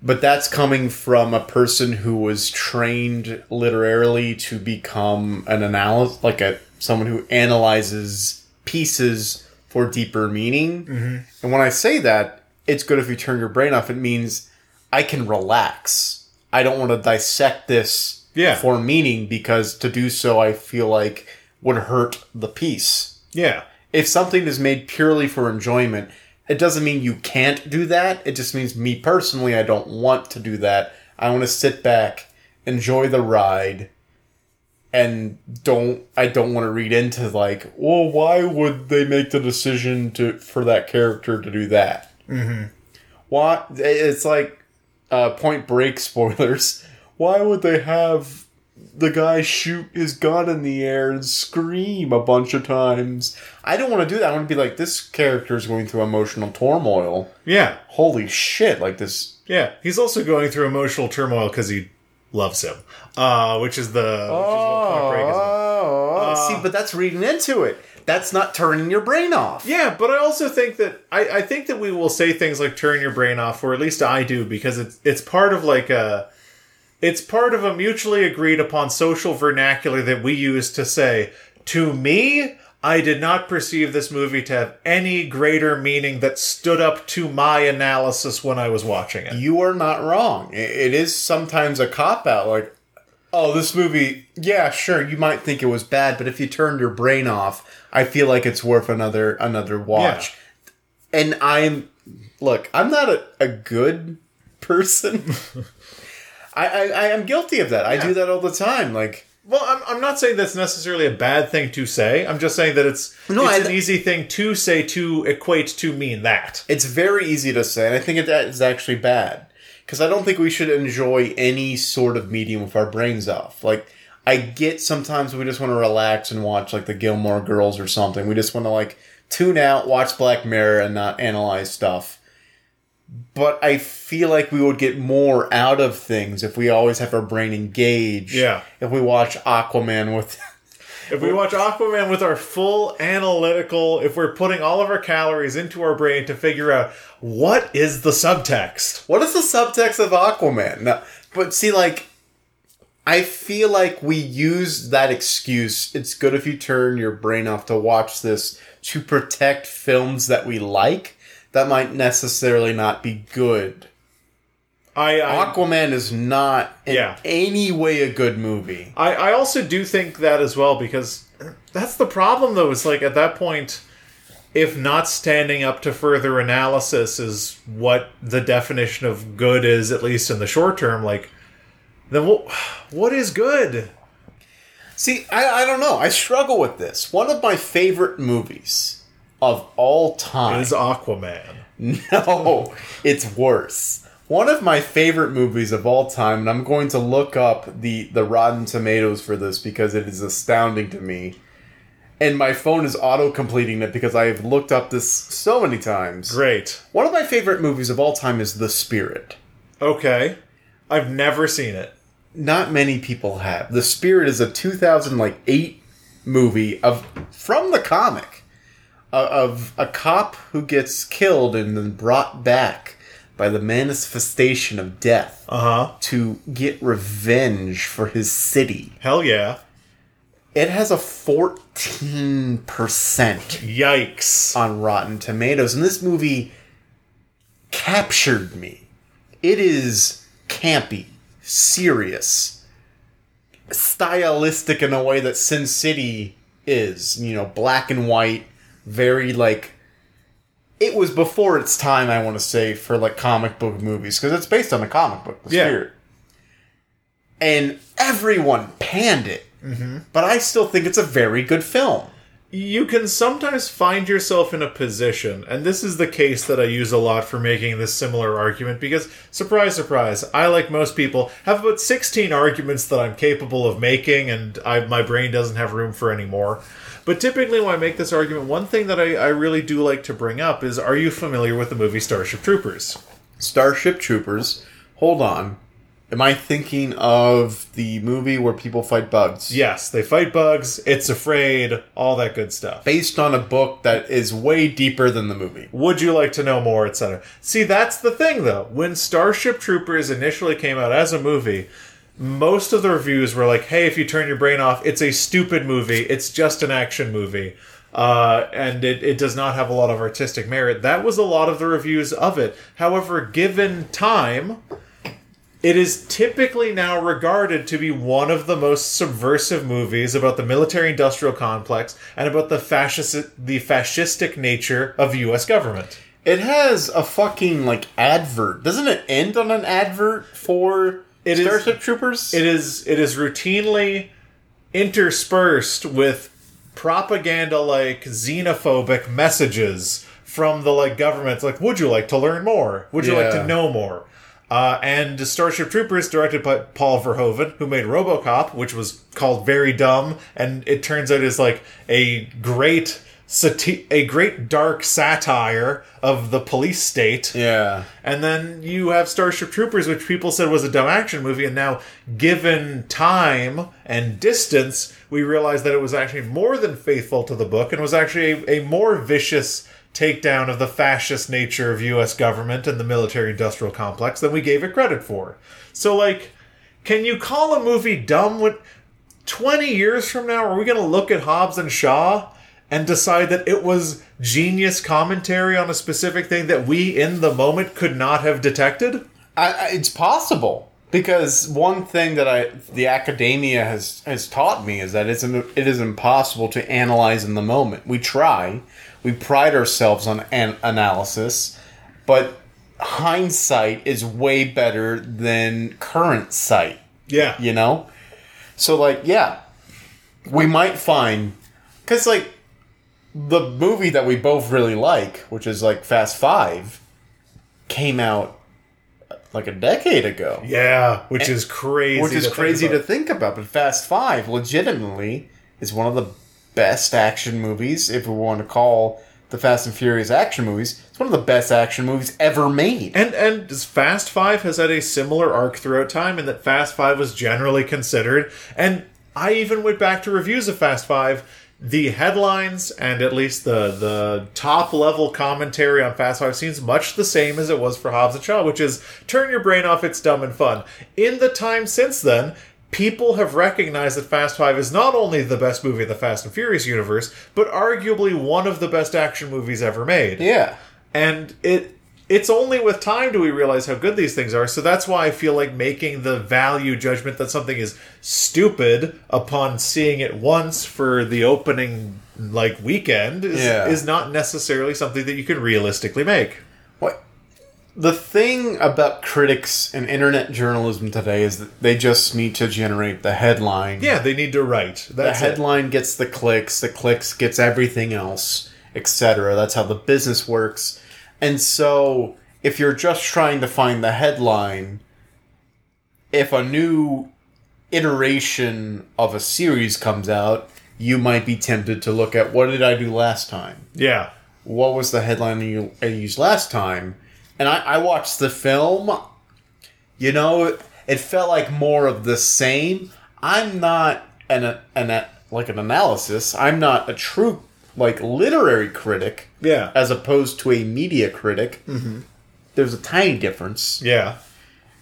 But that's coming from a person who was trained literally to become an analyst, like a someone who analyzes pieces for deeper meaning. Mm-hmm. And when I say that, it's good if you turn your brain off. It means I can relax. I don't want to dissect this Yeah. for meaning because to do so, I feel like would hurt the piece. Yeah. If something is made purely for enjoyment, it doesn't mean you can't do that. It just means me personally, I don't want to do that. I want to sit back, enjoy the ride, and don't. I don't want to read into like, well, why would they make the decision to for that character to do that? Mm-hmm. Why? It's like uh, Point Break spoilers. Why would they have the guy shoot his gun in the air and scream a bunch of times? I don't want to do that. I want to be like, this character is going through emotional turmoil. Yeah. Holy shit! Like this. Yeah, he's also going through emotional turmoil because he loves him, uh, which is the which is what Point Break is. Oh, see, but that's reading into it. That's not turning your brain off. Yeah, but I also think that I, I think that we will say things like "turn your brain off," or at least I do, because it's it's part of like a it's part of a mutually agreed upon social vernacular that we use to say to me. I did not perceive this movie to have any greater meaning that stood up to my analysis when I was watching it. You are not wrong. It is sometimes a cop out. Like, oh, this movie. Yeah, sure. You might think it was bad, but if you turned your brain off, I feel like it's worth another another watch. And I'm look. I'm not a, a good person. I, I I am guilty of that. I do that all the time. Like. Well, I'm, I'm not saying that's necessarily a bad thing to say. I'm just saying that it's No, it's I- an easy thing to say to equate to mean that. It's very easy to say, and I think it is actually bad because I don't think we should enjoy any sort of medium with our brains off. Like, I get sometimes we just want to relax and watch like the Gilmore Girls or something. We just want to like tune out, watch Black Mirror, and not analyze stuff. But I feel like we would get more out of things if we always have our brain engaged. Yeah. If we watch Aquaman with If we watch Aquaman with our full analytical, if we're putting all of our calories into our brain to figure out what is the subtext. What is the subtext of Aquaman? No, but see, like, I feel like we use that excuse. It's good if you turn your brain off to watch this to protect films that we like that might necessarily not be good. I I, Aquaman is not in Yeah. any way a good movie. I I also do think that as well because that's the problem though. It's like at that point, if not standing up to further analysis is what the definition of good is, at least in the short term, like, then what, what is good? See, I, I don't know. I struggle with this. One of my favorite movies of all time. Is Aquaman. No, it's worse. One of my favorite movies of all time, and I'm going to look up the, the Rotten Tomatoes for this because it is astounding to me. And my phone is auto completing it because I have looked up this so many times. Great. One of my favorite movies of all time is The Spirit. Okay. I've never seen it. Not many people have. The Spirit is a 2008 movie of from the comic uh, of a cop who gets killed and then brought back by the manifestation of death Uh huh. to get revenge for his city. Hell yeah. It has a 14% Yikes. on Rotten Tomatoes, and this movie captured me. It is campy, serious, stylistic in a way that Sin City is. You know, black and white, very like. It was before its time, I want to say, for like comic book movies, because it's based on a comic book, The Yeah. Spirit. And everyone panned it. Mm-hmm. But I still think it's a very good film. you can sometimes find yourself in a position, and this is the case that I use a lot for making this similar argument because, surprise, surprise, I, like most people, have about 16 arguments that I'm capable of making, and I, my brain doesn't have room for any more. But typically, when I make this argument, one thing that I, I really do like to bring up is Are you familiar with the movie Starship Troopers? Starship Troopers. Hold on. Am I thinking of the movie where people fight bugs? Yes, they fight bugs, it's afraid, all that good stuff. Based on a book that is way deeper than the movie. Would you like to know more, etc. See, that's the thing though. When Starship Troopers initially came out as a movie, most of the reviews were like, "Hey, if you turn your brain off, it's a stupid movie. It's just an action movie." Uh, and it, it does not have a lot of artistic merit. That was a lot of the reviews of it. However, given time, it is typically now regarded to be one of the most subversive movies about the military-industrial complex and about the fascist, the fascistic nature of U.S. government. It has a fucking like advert. Doesn't it end on an advert for It is- Starship Troopers? It is it is routinely interspersed with propaganda like xenophobic messages from the like government. like would you like to learn more would you like to know more uh, and Starship Troopers, directed by Paul Verhoeven, who made RoboCop, which was called very dumb, and it turns out is like a great sati- a great dark satire of the police state. yeah. And then you have Starship Troopers, which people said was a dumb action movie, and now, given time and distance, we realize that it was actually more than faithful to the book and was actually a, a more vicious takedown of the fascist nature of U.S. government and the military-industrial complex than we gave it credit for. So, like, can you call a movie dumb when 20 years from now are we going to look at Hobbs and Shaw and decide that it was genius commentary on a specific thing that we in the moment could not have detected? I, I, it's possible because one thing that I the academia has has taught me is that it's it is impossible to analyze in the moment. We try, we pride ourselves on an analysis, but hindsight is way better than current sight. Yeah. You know, so like yeah, we might find because like the movie that we both really like, which is like Fast Five, came out like a decade ago. Yeah, which is crazy. Which is to think crazy about. to think about, but Fast Five legitimately is one of the best action movies, if we want to call the Fast and Furious action movies. It's one of the best action movies ever made. And and Fast Five has had a similar arc throughout time, in that Fast Five was generally considered, and I even went back to reviews of Fast Five. The headlines and at least the the top level commentary on Fast Five seems much the same as it was for Hobbs and Shaw, which is turn your brain off, it's dumb and fun. In the time since then, people have recognized that Fast Five is not only the best movie in the Fast and Furious universe, but arguably one of the best action movies ever made yeah. and it it's only with time do we realize how good these things are. So that's why I feel like making the value judgment that something is stupid upon seeing it once for the opening like weekend is, Yeah. is not necessarily something that you can realistically make. What the thing about critics and internet journalism today is that they just need to generate the headline. Yeah, they need to write. the That's it. headline gets the clicks, the clicks gets everything else, etc. That's how the business works. And so, if you're just trying to find the headline, if a new iteration of a series comes out, you might be tempted to look at what did I do last time? Yeah. what was the headline you I used last time? And I, I watched the film. You know, it felt like more of the same. I'm not an an like an analysis. I'm not a true like literary critic Yeah. as opposed to a media critic. Mm-hmm. There's a tiny difference Yeah.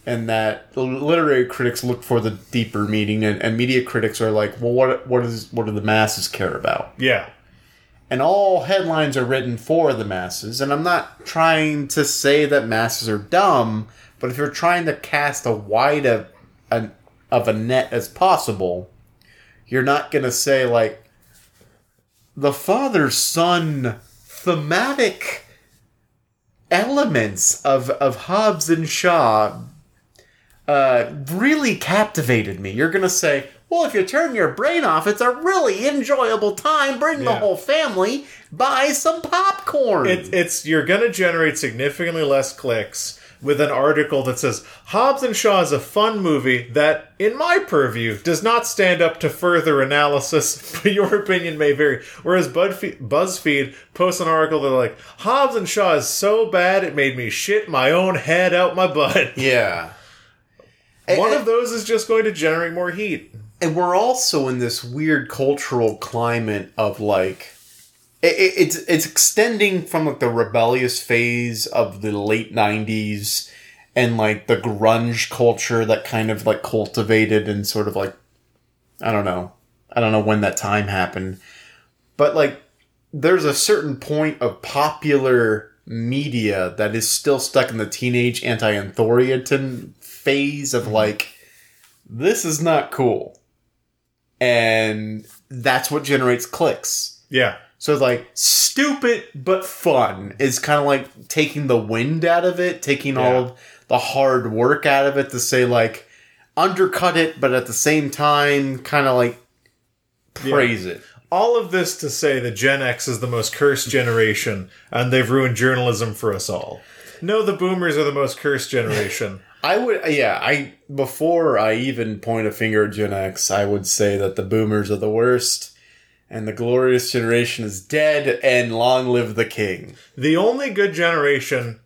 And that literary critics look for the deeper meaning, and, and media critics are like, well, what what is what do the masses care about? Yeah. and all headlines are written for the masses. And I'm not trying to say that masses are dumb, but if you're trying to cast a wide of, an, of a net as possible, you're not going to say, like, the father son thematic elements of, of Hobbs and Shaw uh, really captivated me. You're going to say, well, if you turn your brain off, it's a really enjoyable time. Bring the whole family, buy some popcorn. It, it's you're going to generate significantly less clicks with an article that says Hobbs and Shaw is a fun movie that, in my purview, does not stand up to further analysis. But your opinion may vary. Whereas Budfe- BuzzFeed posts an article that like Hobbs and Shaw is so bad it made me shit my own head out my butt. yeah. One And- of those is just going to generate more heat. and we're also in this weird cultural climate of like it, it- it's it's extending from like the rebellious phase of the late 90s and like the grunge culture that kind of like cultivated and sort of like I don't know. I don't know when that time happened. But like there's a certain point of popular media that is still stuck in the teenage anti-authorian phase of like this is not cool. And that's what generates clicks. Yeah. So like stupid but fun is kind of like taking the wind out of it, taking all Yeah. of the hard work out of it to say like undercut it, but at the same time kind of like praise it. All of this to say that Gen X is the most cursed generation and they've ruined journalism for us all. No, the boomers are the most cursed generation. I would, yeah, I before I even point a finger at Gen X, I would say that the boomers are the worst, and the glorious generation is dead, and long live the king. the only good generation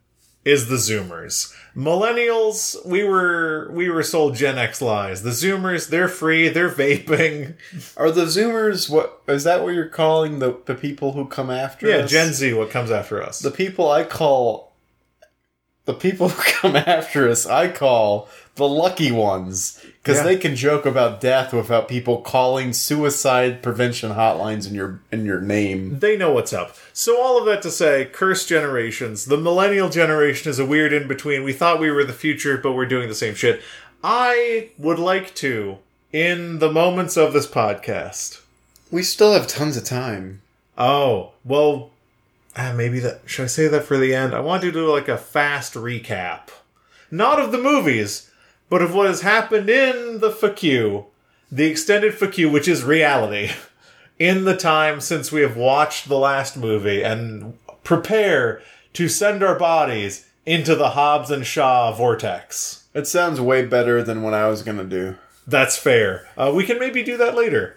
is the Zoomers. Millennials, we were we were sold Gen X lies. The Zoomers, they're free, they're vaping. Are the Zoomers what is that what you're calling the the people who come after Yeah, us? Gen Z, what comes after us? The people I call the people who come after us, I call the lucky ones because Yeah. they can joke about death without people calling suicide prevention hotlines in your in your name. they know what's up. So all of that to say, cursed generations. The millennial generation is a weird in between. We thought we were the future, but we're doing the same shit. I would like to, in the moments of this podcast. We still have tons of time. Oh, well, ah, maybe that. Should I say that for the end? I want to do like a fast recap. Not of the movies, but of what has happened in the FAQ. The extended FAQ, which is reality. In the time since we have watched the last movie and prepare to send our bodies into the Hobbs and Shaw vortex. It sounds way better than what I was gonna do. That's fair. Uh, we can maybe do that later.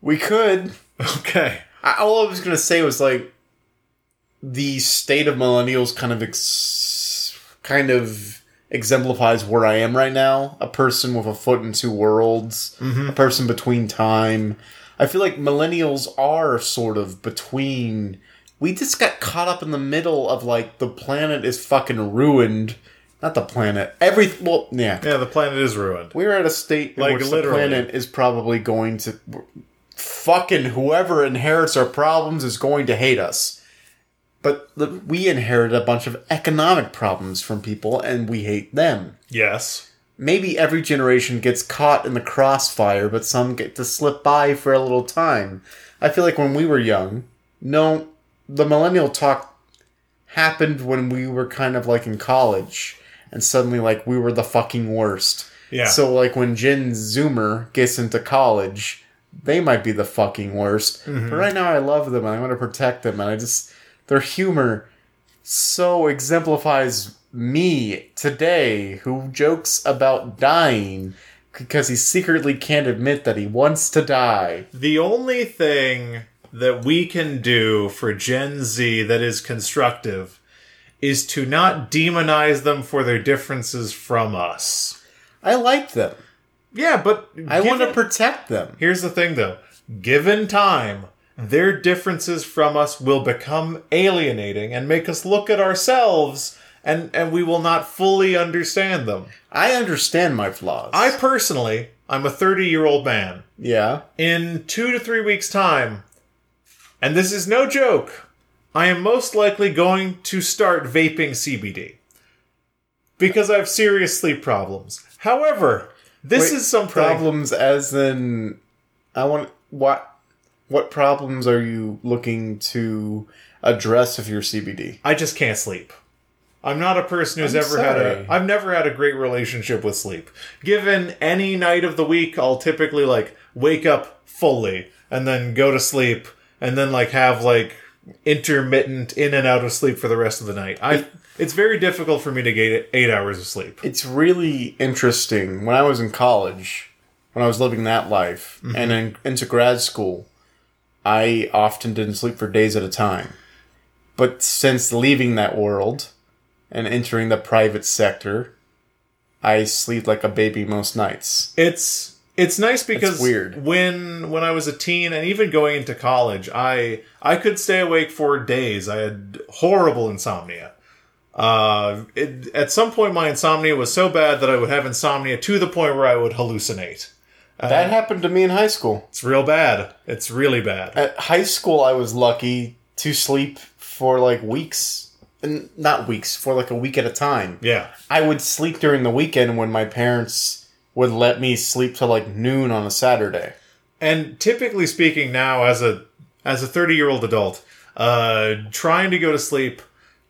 We could. Okay. I, all I was gonna say was like the state of millennials kind of ex- kind of exemplifies where I am right now. A person with a foot in two worlds, mm-hmm. a person between time. I feel like millennials are sort of between. We just got caught up in the middle of like the planet is fucking ruined. Not the planet. Every well, yeah. Yeah, the planet is ruined. We're at a state Like, literally. the planet is probably going to fucking whoever inherits our problems is going to hate us. But the, we inherited a bunch of economic problems from people and we hate them. Yes. Maybe every generation gets caught in the crossfire, but some get to slip by for a little time. I feel like when we were young, no, the millennial talk happened when we were kind of like in college, and suddenly like we were the fucking worst. Yeah. So like when Gen Zoomer gets into college, they might be the fucking worst. Mm-hmm. But right now I love them and I want to protect them and I just their humor so exemplifies me today who jokes about dying because he secretly can't admit that he wants to die. The only thing that we can do for Gen Z that is constructive is to not demonize them for their differences from us. I like them. Yeah, but I want to protect them. Here's the thing though. Given time, their differences from us will become alienating and make us look at ourselves and and we will not fully understand them. I understand my flaws. I personally, I'm a 30-year-old man. yeah. in two to three weeks' time, and this is no joke, I am most likely going to start vaping CBD because I have serious sleep problems. However, this Wait, is some problems as in I want what what problems are you looking to address with your CBD? I just can't sleep. I'm not a person who's I'm ever had a. I've never had a great relationship with sleep. Given any night of the week, I'll typically like wake up fully and then go to sleep and then like have like intermittent in and out of sleep for the rest of the night. I. It's very difficult for me to get eight hours of sleep. It's really interesting. When I was in college, when I was living that life, Mm-hmm. and then into grad school, I often didn't sleep for days at a time. But since leaving that world and entering the private sector, I sleep like a baby most nights. It's it's nice because weird. when when I was a teen and even going into college, I I could stay awake for days. I had horrible insomnia. Uh, it, at some point, my insomnia was so bad that I would have insomnia to the point where I would hallucinate. That happened to me in high school. It's real bad. It's really bad. At high school, I was lucky to sleep for like weeks. And not weeks, for like a week at a time. Yeah. I would sleep during the weekend when my parents would let me sleep till like noon on a Saturday. And typically speaking, now as a as a thirty year old adult, uh, trying to go to sleep,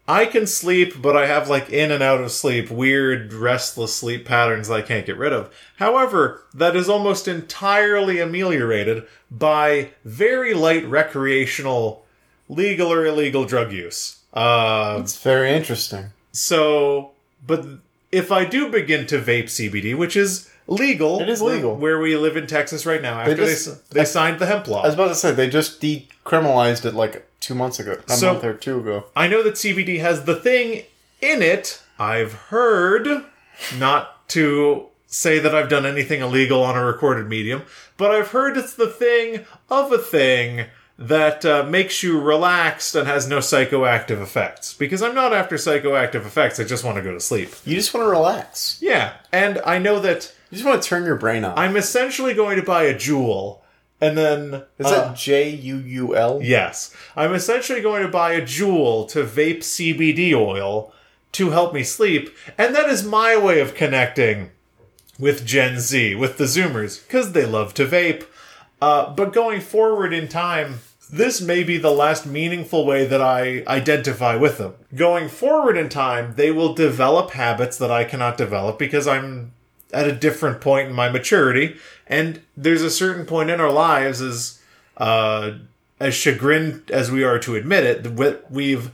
I can sleep, but I have like in and out of sleep, weird restless sleep patterns that I can't get rid of. However, that is almost entirely ameliorated by very light recreational, legal or illegal drug use. Uh, It's very interesting. so, but if I do begin to vape CBD, which is legal, It is legal. where, we live in Texas right now. After they just- they, signed the hemp law. I was about to say they just decriminalized it like two months ago, a So- month or two ago. I know that CBD has the thing in it. I've heard, not to say that I've done anything illegal on a recorded medium, but I've heard it's the thing of a thing that uh, makes you relaxed and has no psychoactive effects. Because I'm not after psychoactive effects, I just want to go to sleep. You just want to relax. Yeah, and I know that You just want to turn your brain off. I'm essentially going to buy a JUUL, and then. Is uh, that J U U L? Yes. I'm essentially going to buy a JUUL to vape CBD oil to help me sleep, and that is my way of connecting with Gen Z, with the Zoomers, because they love to vape. Uh, but going forward in time, this may be the last meaningful way that I identify with them. Going forward in time, they will develop habits that I cannot develop because I'm at a different point in my maturity, and there's a certain point in our lives as uh, as chagrined as we are to admit it, we- we've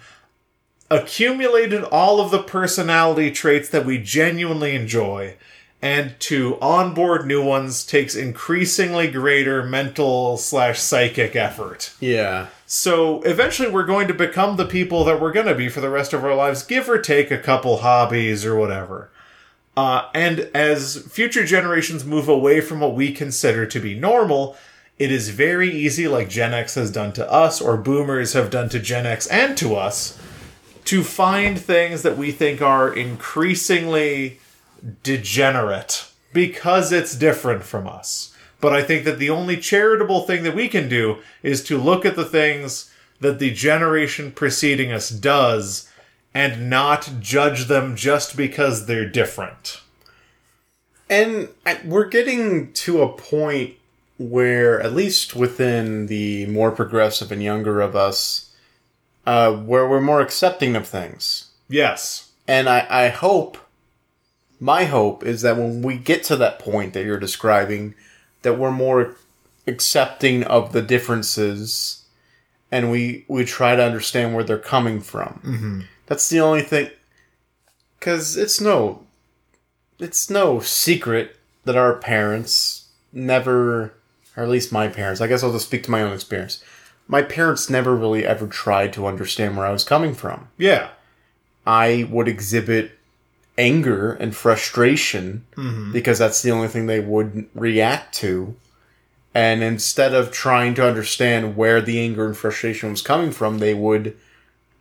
accumulated all of the personality traits that we genuinely enjoy, and to onboard new ones takes increasingly greater mental slash psychic effort. Yeah. So eventually, we're going to become the people that we're going to be for the rest of our lives, give or take a couple hobbies or whatever. Uh, and as future generations move away from what we consider to be normal, it is very easy, like Gen X has done to us, or boomers have done to Gen X and to us, to find things that we think are increasingly degenerate because it's different from us. But I think that the only charitable thing that we can do is to look at the things that the generation preceding us does and not judge them just because they're different. And we're getting to a point where, at least within the more progressive and younger of us, uh, where we're more accepting of things. Yes. And I, I hope, my hope is that when we get to that point that you're describing, that we're more accepting of the differences and we, we try to understand where they're coming from. Mm-hmm. That's the only thing. Because it's no, it's no secret that our parents never, or at least my parents, I guess I'll just speak to my own experience. My parents never really ever tried to understand where I was coming from. Yeah. I would exhibit anger and frustration mm-hmm. because that's the only thing they would react to. And instead of trying to understand where the anger and frustration was coming from, they would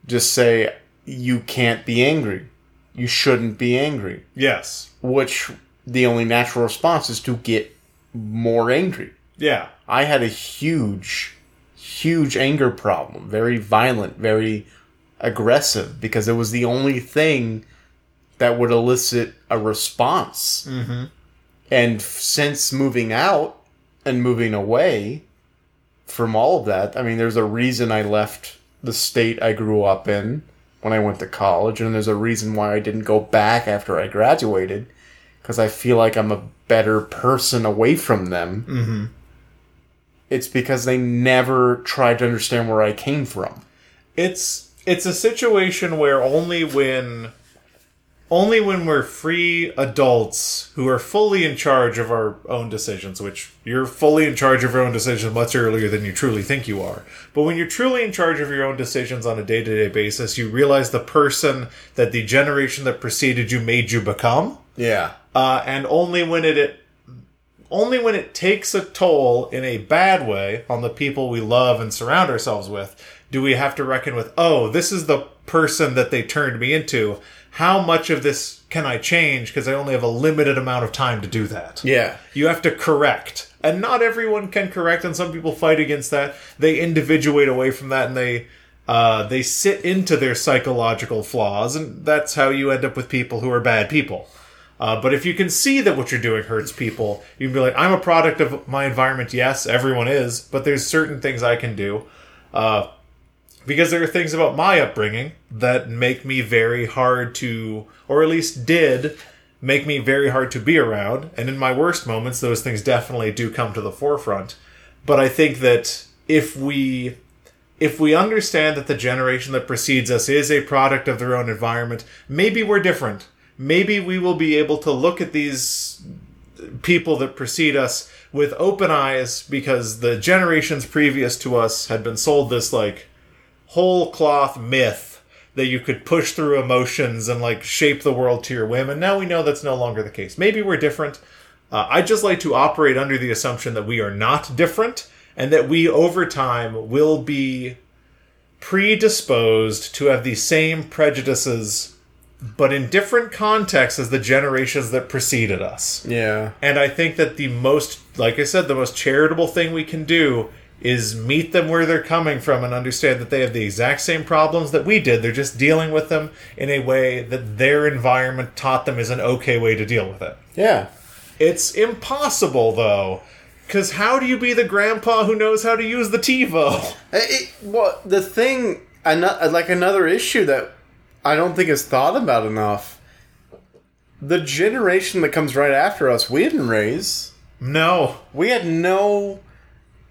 just say, You can't be angry. You shouldn't be angry. Yes. Which the only natural response is to get more angry. Yeah. I had a huge, huge anger problem. Very violent, very aggressive, because it was the only thing that would elicit a response. Mm-hmm. And since moving out and moving away from all of that, I mean, there's a reason I left the state I grew up in when I went to college, and there's a reason why I didn't go back after I graduated, because I feel like I'm a better person away from them mm-hmm. it's because they never tried to understand where I came from. It's it's a situation where only when only when we're free adults who are fully in charge of our own decisions, which you're fully in charge of your own decisions much earlier than you truly think you are. But when you're truly in charge of your own decisions on a day to day basis, you realize the person that the generation that preceded you made you become. Yeah. Uh, and only when it, it only when it takes a toll in a bad way on the people we love and surround ourselves with do we have to reckon with oh this is the person that they turned me into how much of this can i change? Because i only have a limited amount of time to do that. Yeah. you have to correct. And not everyone can correct and some people fight against that. They individuate away from that and they uh, they sit into their psychological flaws and that's how you end up with people who are bad people. Uh, but if you can see that what you're doing hurts people you can be like i'm a product of my environment. Yes everyone is but there's certain things i can do. Uh, because there are things about my upbringing that make me very hard to, or at least did make me very hard to be around. And in my worst moments, those things definitely do come to the forefront. But I think that if we if we understand that the generation that precedes us is a product of their own environment, maybe we're different. Maybe we will be able to look at these people that precede us with open eyes because the generations previous to us had been sold this like whole cloth myth that you could push through emotions and like shape the world to your whim and now we know that's no longer the case. Maybe we're different. Uh, i just like to operate under the assumption that we are not different and that we over time will be predisposed to have the same prejudices but in different contexts as the generations that preceded us. Yeah. and I think that the most, like I said, the most charitable thing we can do is meet them where they're coming from and understand that they have the exact same problems that we did. They're just dealing with them in a way that their environment taught them is an okay way to deal with it. Yeah. It's impossible, though. Because how do you be the grandpa who knows how to use the TiVo? It, well, the thing, ano- uh, like another issue that I don't think is thought about enough. The generation that comes right after us, we didn't raise. No. We had no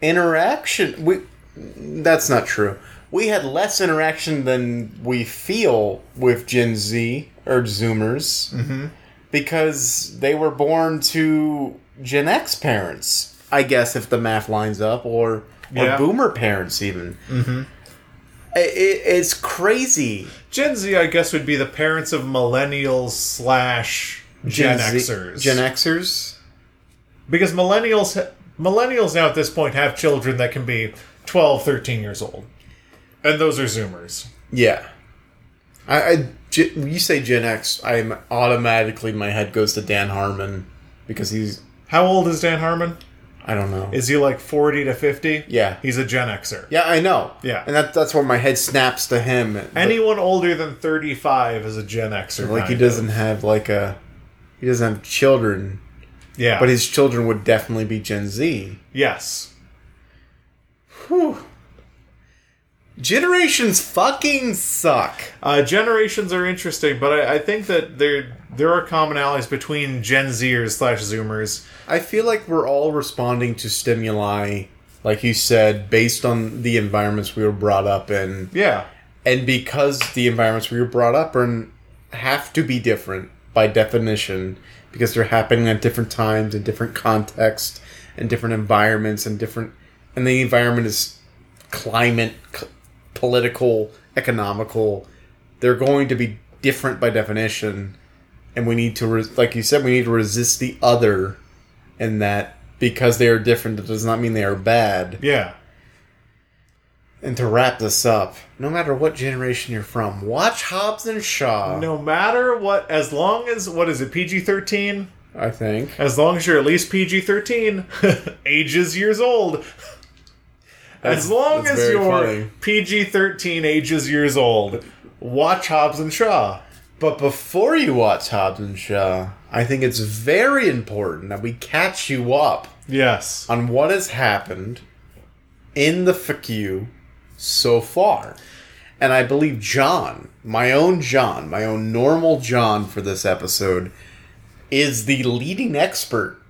interaction. We that's not true. We had less interaction than we feel with Gen Z or Zoomers because they were born to Gen X parents. I guess if the math lines up, or or Yeah. Boomer parents even. Mm-hmm. It, it's crazy. Gen Z, I guess, would be the parents of millennials slash Gen, Z- Xers. Gen Xers. because millennials millennials now at this point have children that can be 12 13 years old and those are zoomers Yeah. I, I when you say Gen X, I'm automatically my head goes to Dan Harmon because he's how old is dan harmon I don't know. Is he like 40 to 50? Yeah. He's a Gen Xer. yeah, I know. Yeah. and that, that's where my head snaps to him. Anyone older than 35 is a Gen Xer. like he doesn't of. have like a he doesn't have children, Yeah. but his children would definitely be Gen Z. yes. Whew. Generations fucking suck. Uh, generations are interesting, but I, I think that there there are commonalities between Gen Zers slash Zoomers. I feel like we're all responding to stimuli, like you said, based on the environments we were brought up in. Yeah. And because the environments we were brought up in have to be different by definition, because they're happening at different times in different contexts and different environments and different, and the environment is climate, c- political, economical. They're going to be different by definition, and we need to, like you said, we need to resist the other, in that because they are different, it does not mean they are bad. Yeah. And to wrap this up, no matter what generation you're from, watch Hobbs and Shaw. No matter what, as long as, what is it, PG 13? I think. As long as you're at least PG 13, ages years old. As long as you're. PG 13 ages years old, watch Hobbs and Shaw. But before you watch Hobbs and Shaw, I think it's very important that we catch you up Yes. on what has happened in the FAQ so far. And I believe John, my own John, my own normal John for this episode, is the leading expert.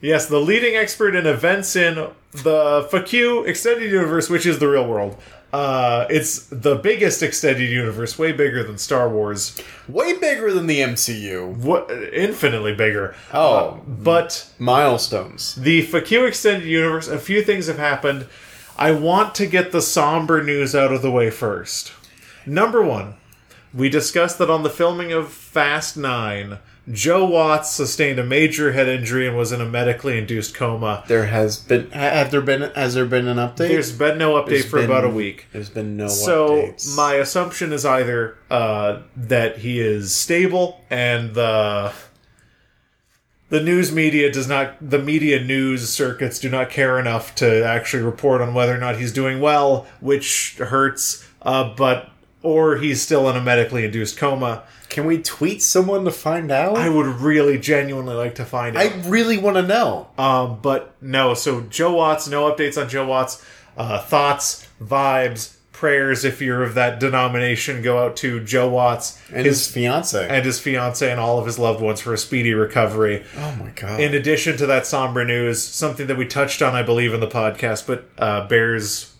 Yes, the leading expert in events in the FAQ extended universe, which is the real world. Uh, it's the biggest extended universe, way bigger than Star Wars. Way bigger than the MCU. What infinitely bigger. Oh. Uh, but Milestones. the FAQ extended universe, a few things have happened. I want to get the somber news out of the way first. Number one, we discussed that on the filming of Fast Nine, Joe Watts sustained a major head injury and was in a medically induced coma. There has been. ha- Have there been? Has there been an update? There's been no update There's for about a week. There's been no So updates. my assumption is either uh, that he is stable and the the news media does not the media news circuits do not care enough to actually report on whether or not he's doing well, which hurts. Uh, but or he's still in a medically induced coma. Can we tweet someone to find out? I would really genuinely like to find out. I really want to know. Um, but no, so Joe Watts, no updates on Joe Watts. Uh, thoughts, vibes, prayers, if you're of that denomination, go out to Joe Watts And his, fiance. and his fiance and all of his loved ones for a speedy recovery. oh my god. In addition to that somber news, something that we touched on, I believe, in the podcast, but uh, bears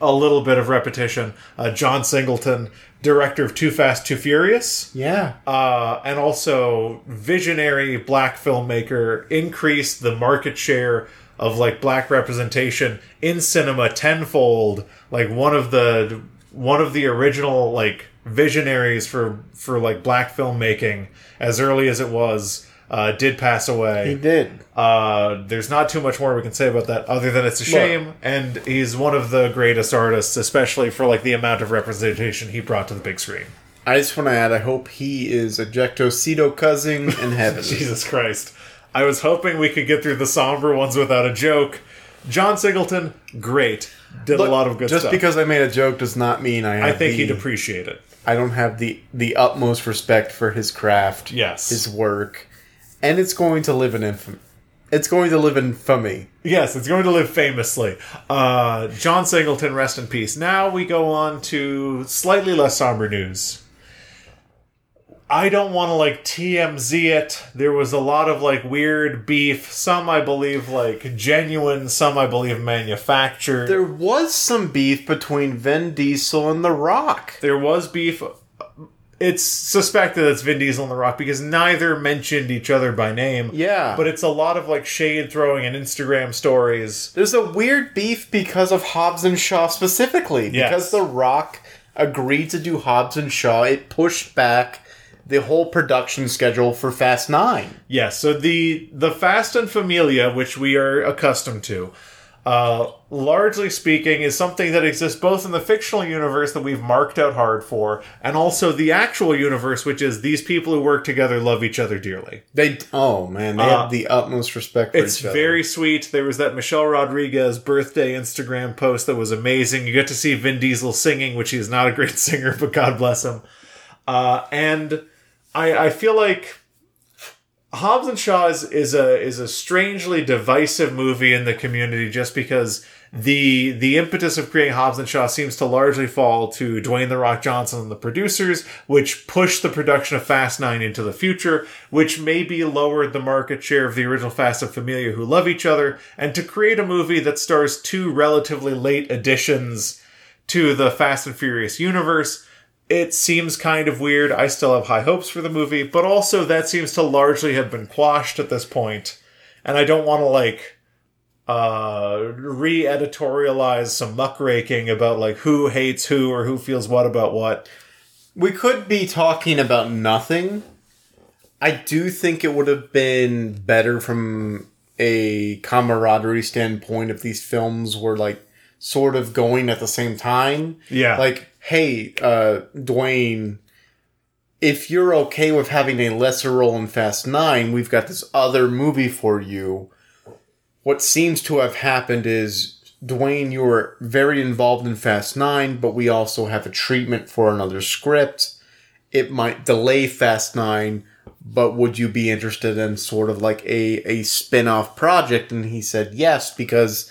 a little bit of repetition. Uh, John Singleton, director of Too Fast, Too Furious yeah. uh, and also visionary black filmmaker increased the market share of like black representation in cinema tenfold like one of the one of the original like visionaries for for like black filmmaking as early as it was uh, did pass away he did. uh, there's not too much more we can say about that other than it's a shame and he's one of the greatest artists especially for like the amount of representation he brought to the big screen I just want to add. I hope he is ejectocito cousin in heaven. Jesus Christ. I was hoping we could get through the somber ones without a joke. John Singleton, great. Did Look, a lot of good just stuff. Just because I made a joke does not mean I. I think the, he'd appreciate it. I don't have the the utmost respect for his craft. Yes. His work, and it's going to live in infamy. It's going to live in infamy. Yes, it's going to live famously. Uh, John Singleton, rest in peace. Now we go on to slightly less somber news. I don't want to like TMZ it. There was a lot of like weird beef. Some I believe like genuine, some I believe manufactured. There was some beef between Vin Diesel and The Rock. there was beef. It's suspected it's Vin Diesel and The Rock because neither mentioned each other by name. Yeah. But it's a lot of like shade throwing and Instagram stories. There's a weird beef because of Hobbs and Shaw specifically. Yes. Because The Rock agreed to do Hobbs and Shaw, it pushed back the whole production schedule for Fast Nine. Yes, so the the Fast and Familia, which we are accustomed to, uh, largely speaking, is something that exists both in the fictional universe that we've marked out hard for, and also the actual universe, which is these people who work together love each other dearly. They oh man, they Uh, have the utmost respect for It's each other. very sweet. There was that Michelle Rodriguez birthday Instagram post that was amazing. You get to see Vin Diesel singing, which he is not a great singer, but God bless him. Uh, and I, I feel like Hobbs and Shaw is, is a is a strangely divisive movie in the community just because the the impetus of creating Hobbs and Shaw seems to largely fall to Dwayne the Rock Johnson and the producers, which pushed the production of Fast Nine into the future, which maybe lowered the market share of the original Fast and Familia who love each other, and to create a movie that stars two relatively late additions to the Fast and Furious universe. It seems kind of weird. I still have high hopes for the movie, but also that seems to largely have been quashed at this point. And I don't want to like uh re-editorialize some muckraking about like who hates who or who feels what about what. We could be talking about nothing. I do think it would have been better from a camaraderie standpoint if these films were like sort of going at the same time. Yeah. Like, hey, uh, Dwayne, if you're okay with having a lesser role in Fast Nine, we've got this other movie for you. What seems to have happened is Dwayne, you were very involved in Fast Nine, but we also have a treatment for another script. It might delay Fast Nine, but would you be interested in sort of like a, a spin off project? And he said yes, because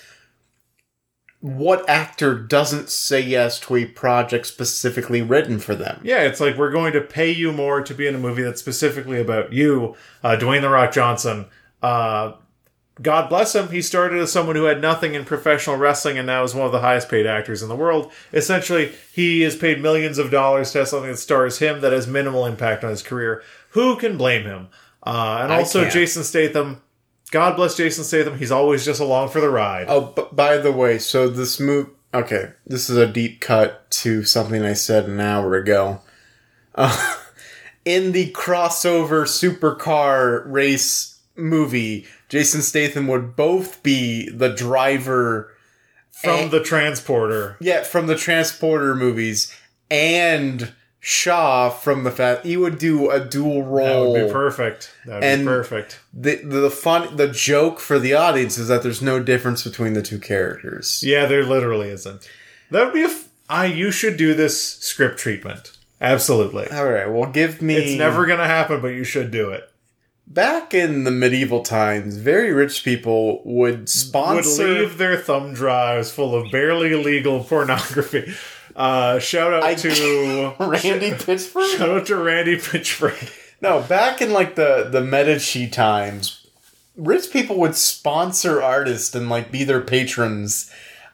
what actor doesn't say yes to a project specifically written for them? Yeah, it's like we're going to pay you more to be in a movie that's specifically about you, uh, Dwayne the Rock Johnson. Uh, God bless him. He started as someone who had nothing in professional wrestling and now is one of the highest paid actors in the world. Essentially, he is paid millions of dollars to have something that stars him that has minimal impact on his career. Who can blame him? Uh, and I also, can't. Jason Statham. God bless Jason Statham. He's always just along for the ride. Oh, but by the way, so this move. Okay, this is a deep cut to something I said an hour ago. Uh, in the crossover supercar race movie, Jason Statham would both be the driver. From the transporter. Yeah, from the Transporter movies and Shaw from the Fast. He would do a dual role. That would be perfect. That would And- be perfect. the the fun the joke for the audience is that there's no difference between the two characters. Yeah, there literally isn't. That would be a. F- I. You should do this script treatment. Absolutely. All right, well, give me. It's never gonna happen, but you should do it. Back in the medieval times. Very rich people would sponsor Would leave their thumb drives full of barely legal pornography. Uh, shout out I- to Randy Pitchford. Shout out to Randy Pitchford. No, back in like the the Medici times, rich people would sponsor artists and like be their patrons.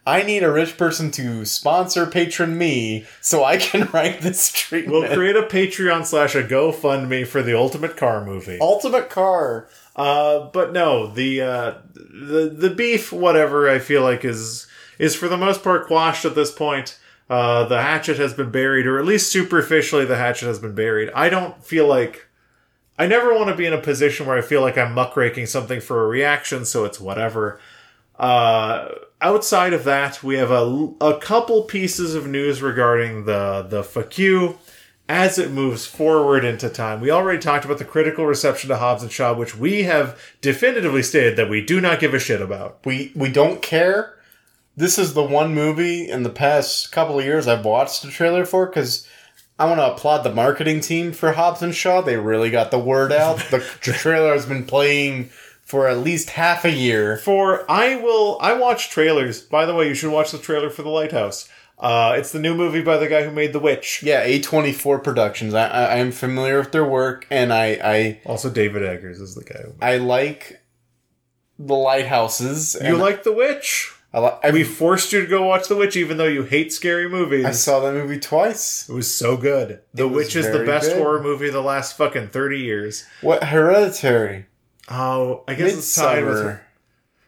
I need a rich person to sponsor patron me so I can write this treatment. We'll create a Patreon slash a GoFundMe for the Ultimate Car movie. Ultimate car. Uh, but no, the uh, the the beef, whatever. I feel like is is for the most part quashed at this point. Uh, the hatchet has been buried, or at least superficially, the hatchet has been buried. I don't feel like I never want to be in a position where I feel like I'm muckraking something for a reaction, so it's whatever. Uh, outside of that, we have a, a couple pieces of news regarding the the you as it moves forward into time. We already talked about the critical reception to Hobbs and Shaw, which we have definitively stated that we do not give a shit about. We we don't care. This is the one movie in the past couple of years I've watched the trailer for because I want to applaud the marketing team for Hobbs and Shaw. They really got the word out. The trailer has been playing for at least half a year. For I will, I watch trailers. By the way, you should watch the trailer for The Lighthouse. Uh, it's the new movie by the guy who made The Witch. Yeah, A24 Productions. I, I I'm familiar with their work, and I I Also, David Eggers is the guy. Who I like the lighthouses. you like The Witch? I, li- I, We forced you to go watch The Witch, even though you hate scary movies. I saw that movie twice. it was so good. The was Witch is the best good. horror movie of the last fucking thirty years. What Hereditary? Oh, I guess it's tied with.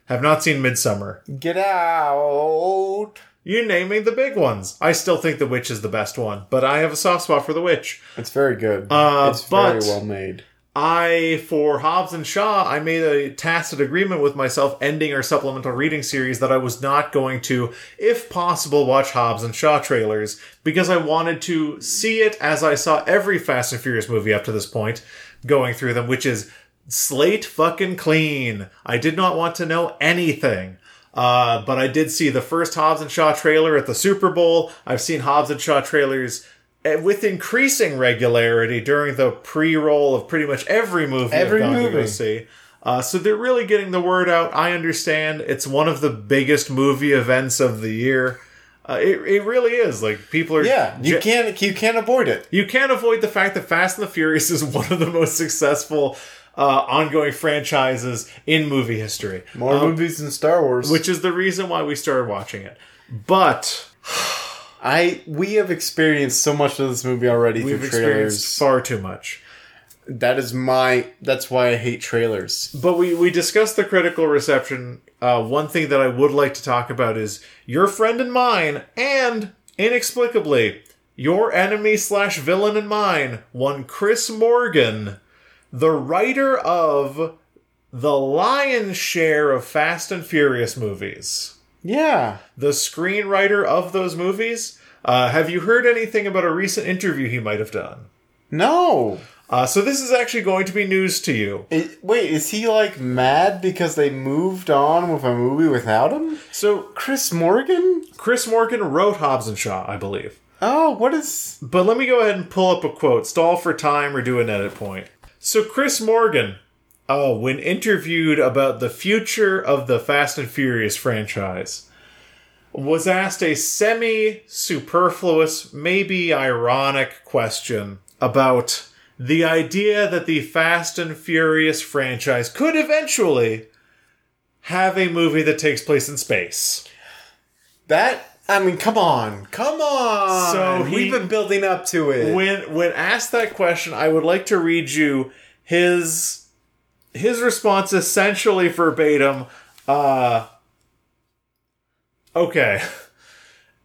Have not seen Midsommar. Get out. You're naming the big ones. I still think The Witch is the best one, but I have a soft spot for The Witch. It's very good. Uh, it's but- very well made. I, for Hobbs and Shaw, I made a tacit agreement with myself ending our supplemental reading series that I was not going to, if possible, watch Hobbs and Shaw trailers because I wanted to see it as I saw every Fast and Furious movie up to this point going through them, which is slate fucking clean. I did not want to know anything. Uh, but I did see the first Hobbs and Shaw trailer at the Super Bowl. I've seen Hobbs and Shaw trailers uh, with increasing regularity during the pre-roll of pretty much every movie Every I've gone to go movie. see. Uh, so they're really getting the word out. I understand it's one of the biggest movie events of the year. Uh, it, it really is. Like people are Yeah, you can't you can't avoid it. you can't avoid the fact that Fast and the Furious is one of the most successful uh, ongoing franchises in movie history. More Um, movies than Star Wars. which is the reason why we started watching it. But I we have experienced so much of this movie already we've through experienced trailers. far too much. that is my that's why I hate trailers. But we, we discussed the critical reception. Uh, one thing that I would like to talk about is your friend and mine, and inexplicably, your enemy slash villain and mine, one Chris Morgan, the writer of the lion's share of Fast and Furious movies. Yeah. the screenwriter of those movies. Uh, have you heard anything about a recent interview he might have done? No. Uh, so this is actually going to be news to you. It- wait, is he like mad because they moved on with a movie without him? So Chris Morgan? Chris Morgan wrote Hobbs and Shaw, I believe. Oh, what is But let me go ahead and pull up a quote, stall for time, or do an edit point. So Chris Morgan, uh, when interviewed about the future of the Fast and Furious franchise, was asked a semi superfluous, maybe ironic question about the idea that the Fast and Furious franchise could eventually have a movie that takes place in space. that? I mean, come on, come on. So he- we've been building up to it. when when asked that question, I would like to read you his his response essentially verbatim. Uh, okay.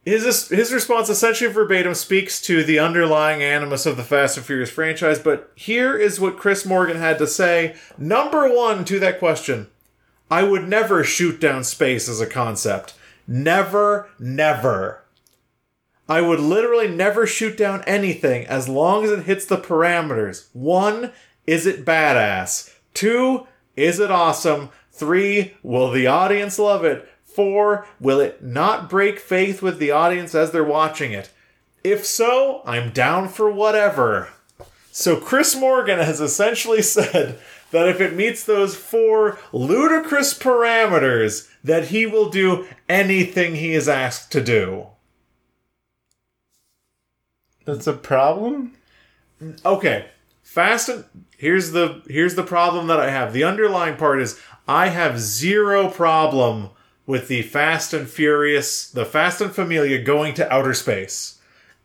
His, his response essentially verbatim speaks to the underlying animus of the Fast and Furious franchise, but here is what Chris Morgan had to say. Number one to that question I would never shoot down space as a concept. Never, never. I would literally never shoot down anything as long as it hits the parameters. One, is it badass? Two, is it awesome? Three, will the audience love it? Four, will it not break faith with the audience as they're watching it? If so, I'm down for whatever. So Chris Morgan has essentially said that if it meets those four ludicrous parameters, that he will do anything he is asked to do. That's a problem. okay fast and here's the here's the problem that i have the underlying part is i have zero problem with the fast and furious the fast and familia going to outer space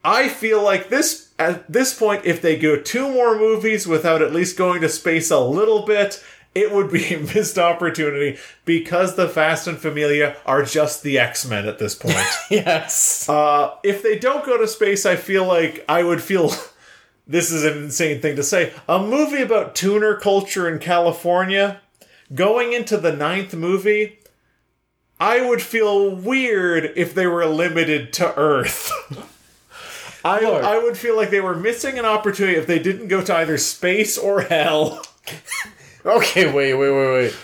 i feel like this at this point if they go two more movies without at least going to space a little bit it would be a missed opportunity because the fast and familia are just the x-men at this point Yes. uh, if they don't go to space, I feel like I would feel. this is an insane thing to say. A movie about tuner culture in California, going into the ninth movie, I would feel weird if they were limited to Earth. I. I would feel like they were missing an opportunity if they didn't go to either space or hell. okay, wait, wait, wait, wait.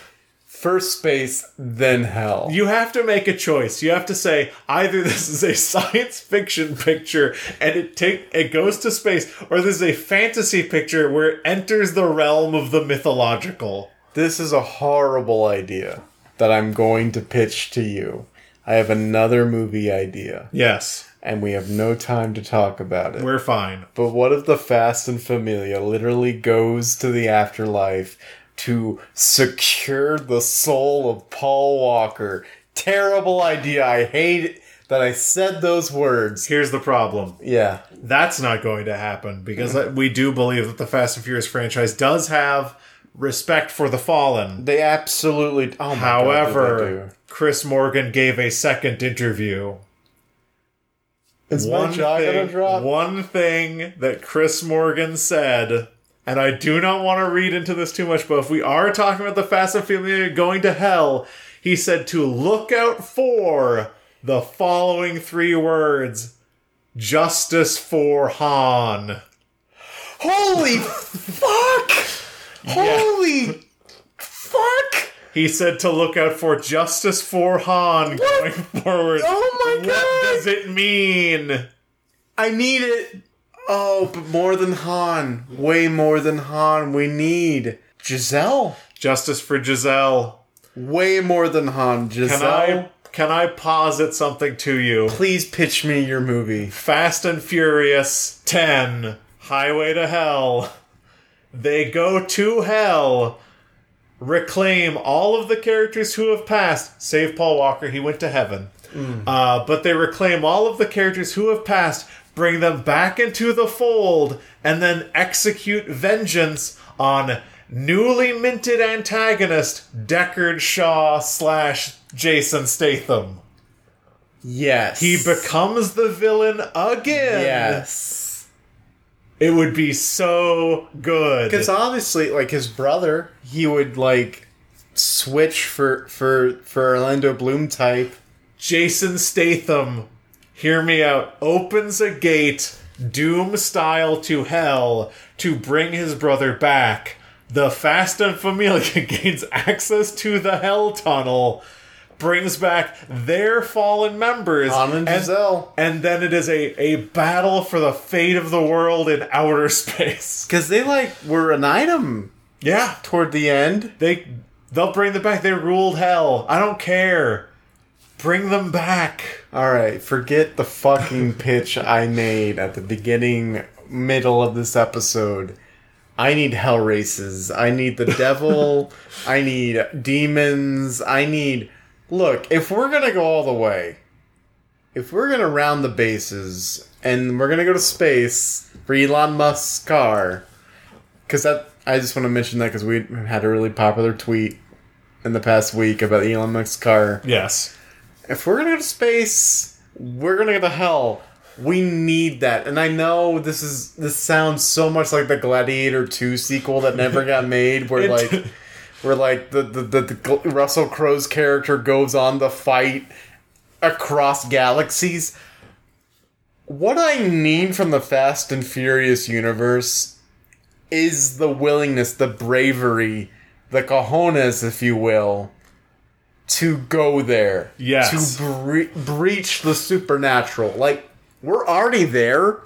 First space, then hell. You have to make a choice. You have to say either this is a science fiction picture and it take it goes to space, or this is a fantasy picture where it enters the realm of the mythological. This is a horrible idea that I'm going to pitch to you. I have another movie idea, Yes, and we have no time to talk about it. we're fine. But what if the Fast and Familia literally goes to the afterlife to secure the soul of Paul Walker? Terrible idea. I hate that I said those words. Here's the problem. Yeah. That's not going to happen because we do believe that the Fast and Furious franchise does have respect for the fallen. They absolutely. Oh my God, However, do. Chris Morgan gave a second interview is my jaw gonna thing, drop? one thing that Chris Morgan said and I do not want to read into this too much, but if we are talking about the Fast and Furious going to hell, he said to look out for the following three words Justice for Han. Holy fuck! Holy fuck! He said to look out for justice for Han going forward. Oh my What god! What does it mean? I need it. Oh, but more than Han. Way more than Han. We need Giselle. Justice for Giselle. Way more than Han. Giselle. Can I can I posit something to you? Please pitch me your movie. Fast and Furious 10 Highway to Hell. They go to hell, reclaim all of the characters who have passed, save Paul Walker, he went to heaven. Uh, but they reclaim all of the characters who have passed, bring them back into the fold, and then execute vengeance on newly minted antagonist Deckard Shaw slash Jason Statham. Yes. He becomes the villain again. Yes. It would be so good. Because obviously, like his brother, he would like switch for for for Orlando Bloom type. Jason Statham, hear me out, opens a gate, Doom style to hell, to bring his brother back. The Fast and Familia gains access to the Hell Tunnel, brings back their fallen members, Han and Giselle. and then it is a, a battle for the fate of the world in outer space. Because they like were an item Yeah, toward the end. They they'll bring them back. They ruled hell. I don't care. Bring them back. All right, forget the fucking pitch I made at the beginning, middle of this episode. I need hell races. I need the devil. I need demons. I need. Look, if we're gonna go all the way, if we're gonna round the bases, and we're gonna go to space for Elon Musk's car, because that I just want to mention that because we had a really popular tweet in the past week about Elon Musk's car Yes. if we're gonna go to space, we're gonna go to hell. We need that, and I know this is this sounds so much like the Gladiator Two sequel that never got made, where like, where like the the, the, the Russell Crowe's character goes on the fight across galaxies. What I need from the Fast and Furious universe is the willingness, the bravery, the cojones, if you will, to go there. Yes. To bre- breach the supernatural. Like, we're already there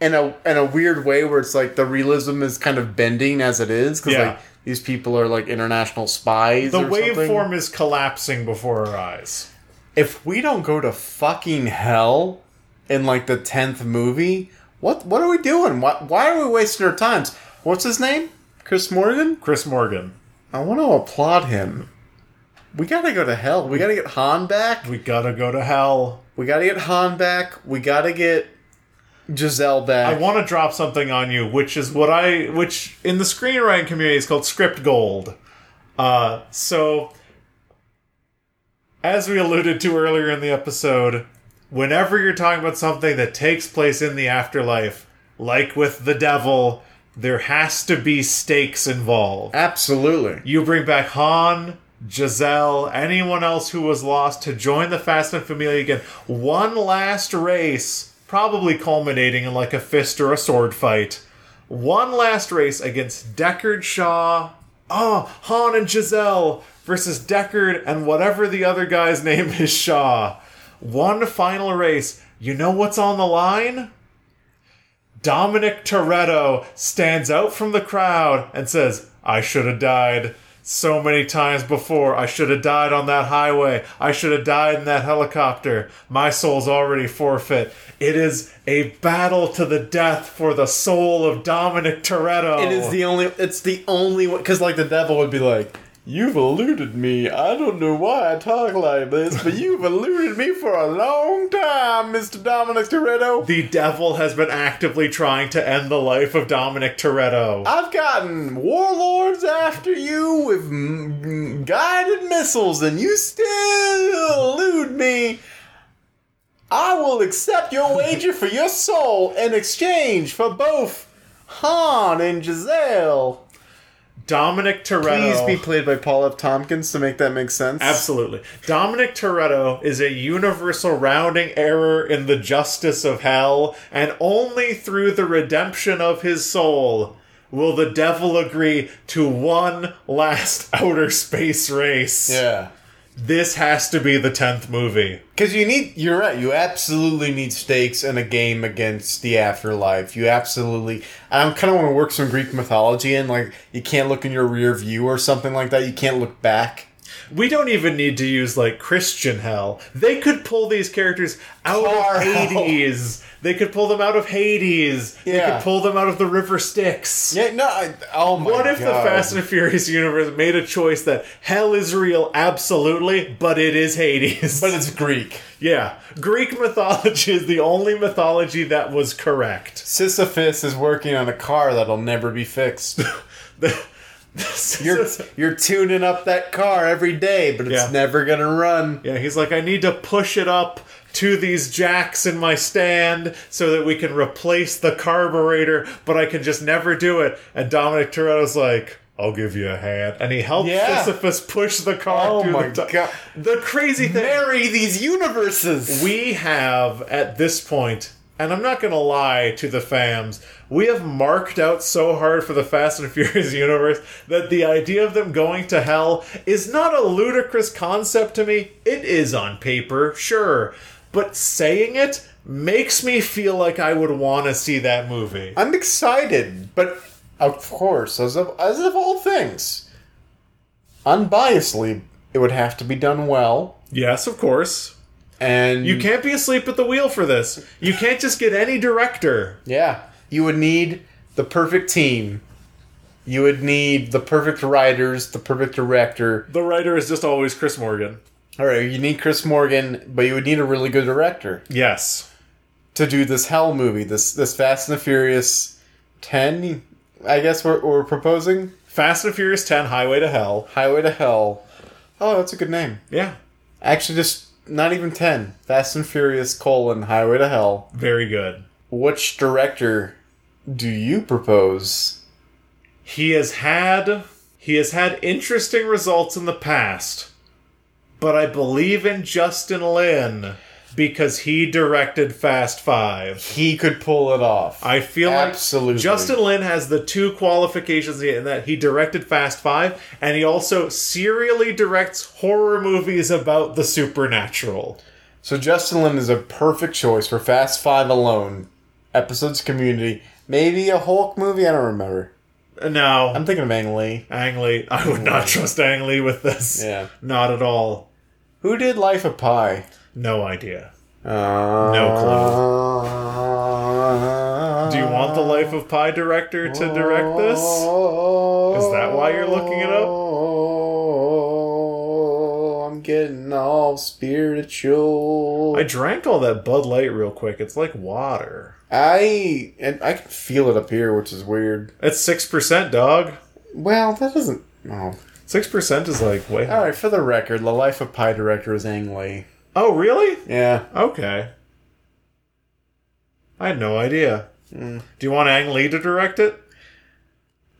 in a in a weird way where it's like the realism is kind of bending as it is because Yeah. like these people are like international spies. The waveform is collapsing before our eyes. If we don't go to fucking hell in like the tenth movie, what what are we doing? Why why are we wasting our times? What's his name? Chris Morgan. Chris Morgan. I want to applaud him. We gotta go to hell. We gotta get Han back. We gotta go to hell. We gotta get Han back. We gotta get Giselle back. I want to drop something on you, which is what I, which in the screenwriting community is called script gold. Uh, so, as we alluded to earlier in the episode, whenever you're talking about something that takes place in the afterlife, like with the devil, there has to be stakes involved. Absolutely. You bring back Han, Giselle, anyone else who was lost to join the Fast and Familia again. One last race, probably culminating in like a fist or a sword fight. One last race against Deckard Shaw. Oh, Han and Giselle versus Deckard and whatever the other guy's name is Shaw. One final race. You know what's on the line? Dominic Toretto stands out from the crowd and says, I should have died so many times before. I should have died on that highway. I should have died in that helicopter. My soul's already forfeit. It is a battle to the death for the soul of Dominic Toretto. It is the only. It's the only one because like the devil would be like, "You've eluded me. I don't know why I talk like this, but you've eluded me for a long time, Mister Dominic Toretto. the devil has been actively trying to end the life of Dominic Toretto. I've gotten warlords after you with mm, guided missiles, and you still elude me." I will accept your wager for your soul in exchange for both Han and Giselle. Dominic Toretto. Please be played by Paul F. Tompkins to make that make sense. Absolutely. Dominic Toretto is a universal rounding error in the justice of hell, and only through the redemption of his soul will the devil agree to one last outer space race. Yeah. This has to be the 10th movie. Because you need, you're right, you absolutely need stakes in a game against the afterlife. You absolutely, I kind of want to work some Greek mythology in, like, you can't look in your rear view or something like that. You can't look back. We don't even need to use like Christian hell. They could pull these characters out Tar of. Hades. They could pull them out of Hades. They Yeah. could pull them out of the River Styx. Yeah, no, I, oh my What if the God. Fast and Furious universe made a choice that hell is real, absolutely, but it is Hades? But it's Greek. yeah, Greek mythology is the only mythology that was correct. Sisyphus is working on a car that'll never be fixed. You're you're tuning up that car every day, but it's Yeah. never gonna run. yeah, he's like, I need to push it up to these jacks in my stand so that we can replace the carburetor, but I can just never do it. And Dominic Toretto's like, I'll give you a hand, and he helps Yeah. Sisyphus push the car Oh through my the. God. The crazy thing. Marry these universes. we have at this point and i'm not gonna lie to the fams we have marked out so hard for the fast and furious universe that the idea of them going to hell is not a ludicrous concept to me it is on paper sure but saying it makes me feel like i would want to see that movie. I'm excited, but of course, as of as of all things, unbiasedly, it would have to be done well, yes of course. And you can't be asleep at the wheel for this. You can't just get any director. Yeah, you would need the perfect team. You would need the perfect writers, the perfect director. the writer is just always chris morgan All right, you need Chris Morgan, but you would need a really good director yes to do this Hell movie, this this Fast and the Furious ten. I guess we're, we're proposing fast and furious 10 highway to hell Highway to Hell. Oh, that's a good name. yeah Actually, just not even ten. Fast and Furious colon Highway to Hell. Very good. Which director do you propose? He has had he has had interesting results in the past, but I believe in Justin Lin because he directed Fast Five. He could pull it off. I feel Absolutely. like Justin Lin has the two qualifications in that he directed Fast Five and he also serially directs horror movies about the supernatural. So Justin Lin is a perfect choice for Fast Five alone. Episodes Community, maybe a Hulk movie. I don't remember. Uh, no, I'm thinking of Ang Lee. Ang Lee. I would not trust Ang Lee with this. Yeah. Not at all. Who did Life of Pi? No idea. Uh, No clue. Do you want the Life of Pi director to direct this? Is that why you're looking it up? I'm getting all spiritual. I drank all that Bud Light real quick. It's like water. I and I can feel it up here, which is weird. It's six percent, dog. Well, that doesn't. Oh. Six percent is like way. All right, for the record, the Life of Pi director is Ang Lee. Oh, really? Yeah. Okay. I had no idea. Mm. Do you want Ang Lee to direct it?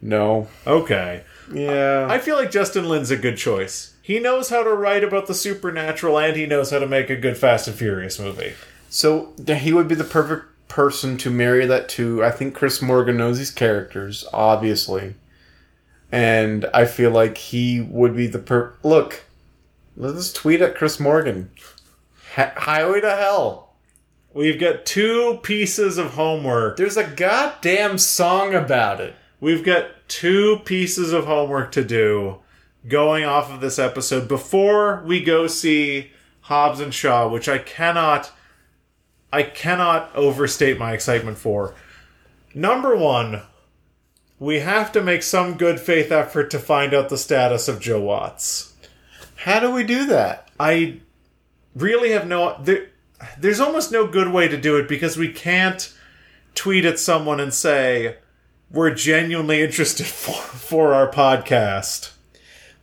No. Okay. Yeah. I feel like Justin Lin's a good choice. He knows how to write about the supernatural and he knows how to make a good Fast and Furious movie. So he would be the perfect person to marry that to. I think Chris Morgan knows these characters, obviously, and I feel like he would be the per. Look, let's tweet at Chris Morgan. Hi- Highway to Hell. We've got two pieces of homework. There's a goddamn song about it. We've got two pieces of homework to do going off of this episode before we go see Hobbs and Shaw, which I cannot I cannot overstate my excitement for. Number 1, we have to make some good faith effort to find out the status of Joe Watts. How do we do that? I really have no there, there's almost no good way to do it because we can't tweet at someone and say we're genuinely interested for for our podcast.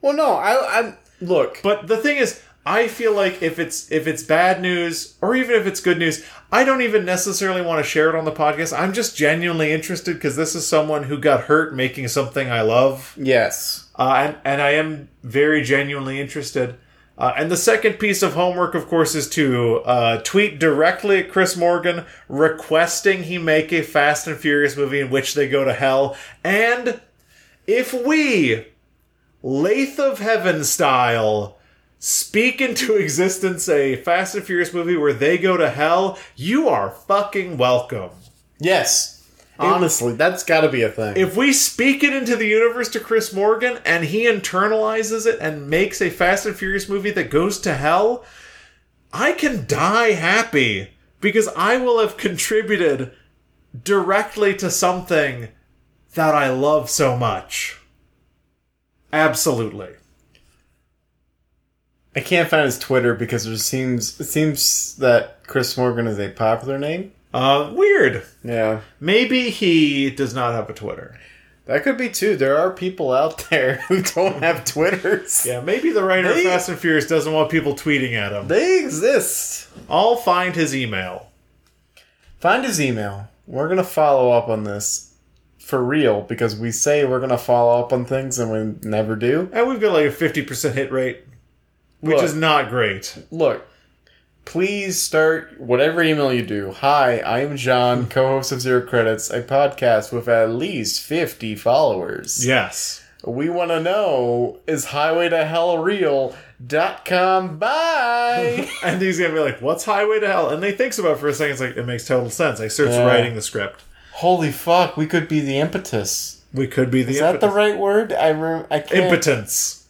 Well, no, I, I look. But the thing is, I feel like if it's if it's bad news or even if it's good news, I don't even necessarily want to share it on the podcast. I'm just genuinely interested because this is someone who got hurt making something I love, Yes. uh, and and I am very genuinely interested. Uh, and the second piece of homework, of course, is to uh, tweet directly at Chris Morgan requesting he make a Fast and Furious movie in which they go to hell. And if we, Lathe of Heaven style, speak into existence a Fast and Furious movie where they go to hell, you are fucking welcome. Yes. Honestly, that's got to be a thing. If we speak it into the universe to Chris Morgan and he internalizes it and makes a Fast and Furious movie that goes to hell, I can die happy because I will have contributed directly to something that I love so much. Absolutely. I can't find his Twitter because there seems it seems that Chris Morgan is a popular name. Uh, weird. Yeah. Maybe he does not have a Twitter. That could be too. There are people out there who don't have Twitters. Yeah, maybe the writer They- of Fast and Furious doesn't want people tweeting at him. They exist. I'll find his email. Find his email. We're gonna follow up on this for real because we say we're gonna follow up on things and we never do. And we've got like a 50% hit rate, which Look. is not great. Look, please start whatever email you do. Hi, I am John, co-host of Zero Credits, a podcast with at least fifty followers. Yes. We want to know is Highway to Hell real? Dot com. Bye. And he's going to be like, what's Highway to Hell? And they thinks about it for a second. It's like, it makes total sense. I searched Yeah. writing the script. Holy fuck, we could be the impetus. We could be the Is that the right word? I rem- I can't. impotence.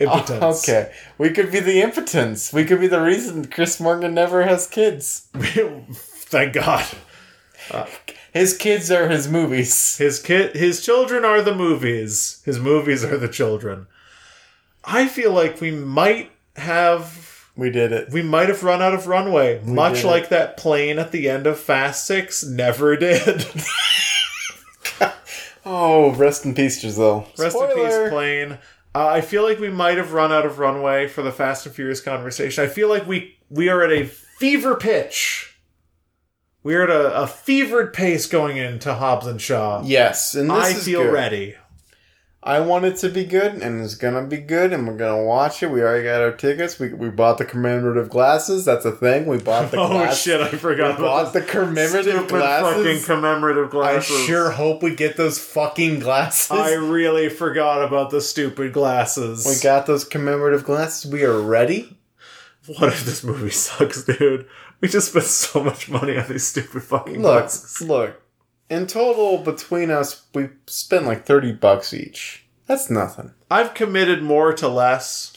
Impotence. Oh, okay, we could be the impotence. We could be the reason Chris Morgan never has kids. Thank God. Uh, his kids are his movies. His kid, his children are the movies. His movies are the children. I feel like we might have We did it. we might have run out of runway, much did it. like that plane at the end of Fast Six never did. Oh, rest in peace, Giselle. Rest in peace, plane. Uh, I feel like we might have run out of runway for the Fast and Furious conversation. I feel like we we are at a fever pitch. We are at a, a fevered pace going into Hobbs and Shaw. Yes, and this I feel good. ready. I want it to be good, and it's gonna be good, and we're gonna watch it. We already got our tickets. We, we bought the commemorative glasses. That's a thing. We bought the Oh glass- shit! I forgot. We bought the commemorative stupid fucking commemorative glasses. I sure hope we get those fucking glasses. I really forgot about the stupid glasses. we got those commemorative glasses. We are ready. What if this movie sucks, dude? We just spent so much money on these stupid fucking Look, glasses. look. In total, between us, we spent like thirty bucks each. That's nothing. I've committed more to less.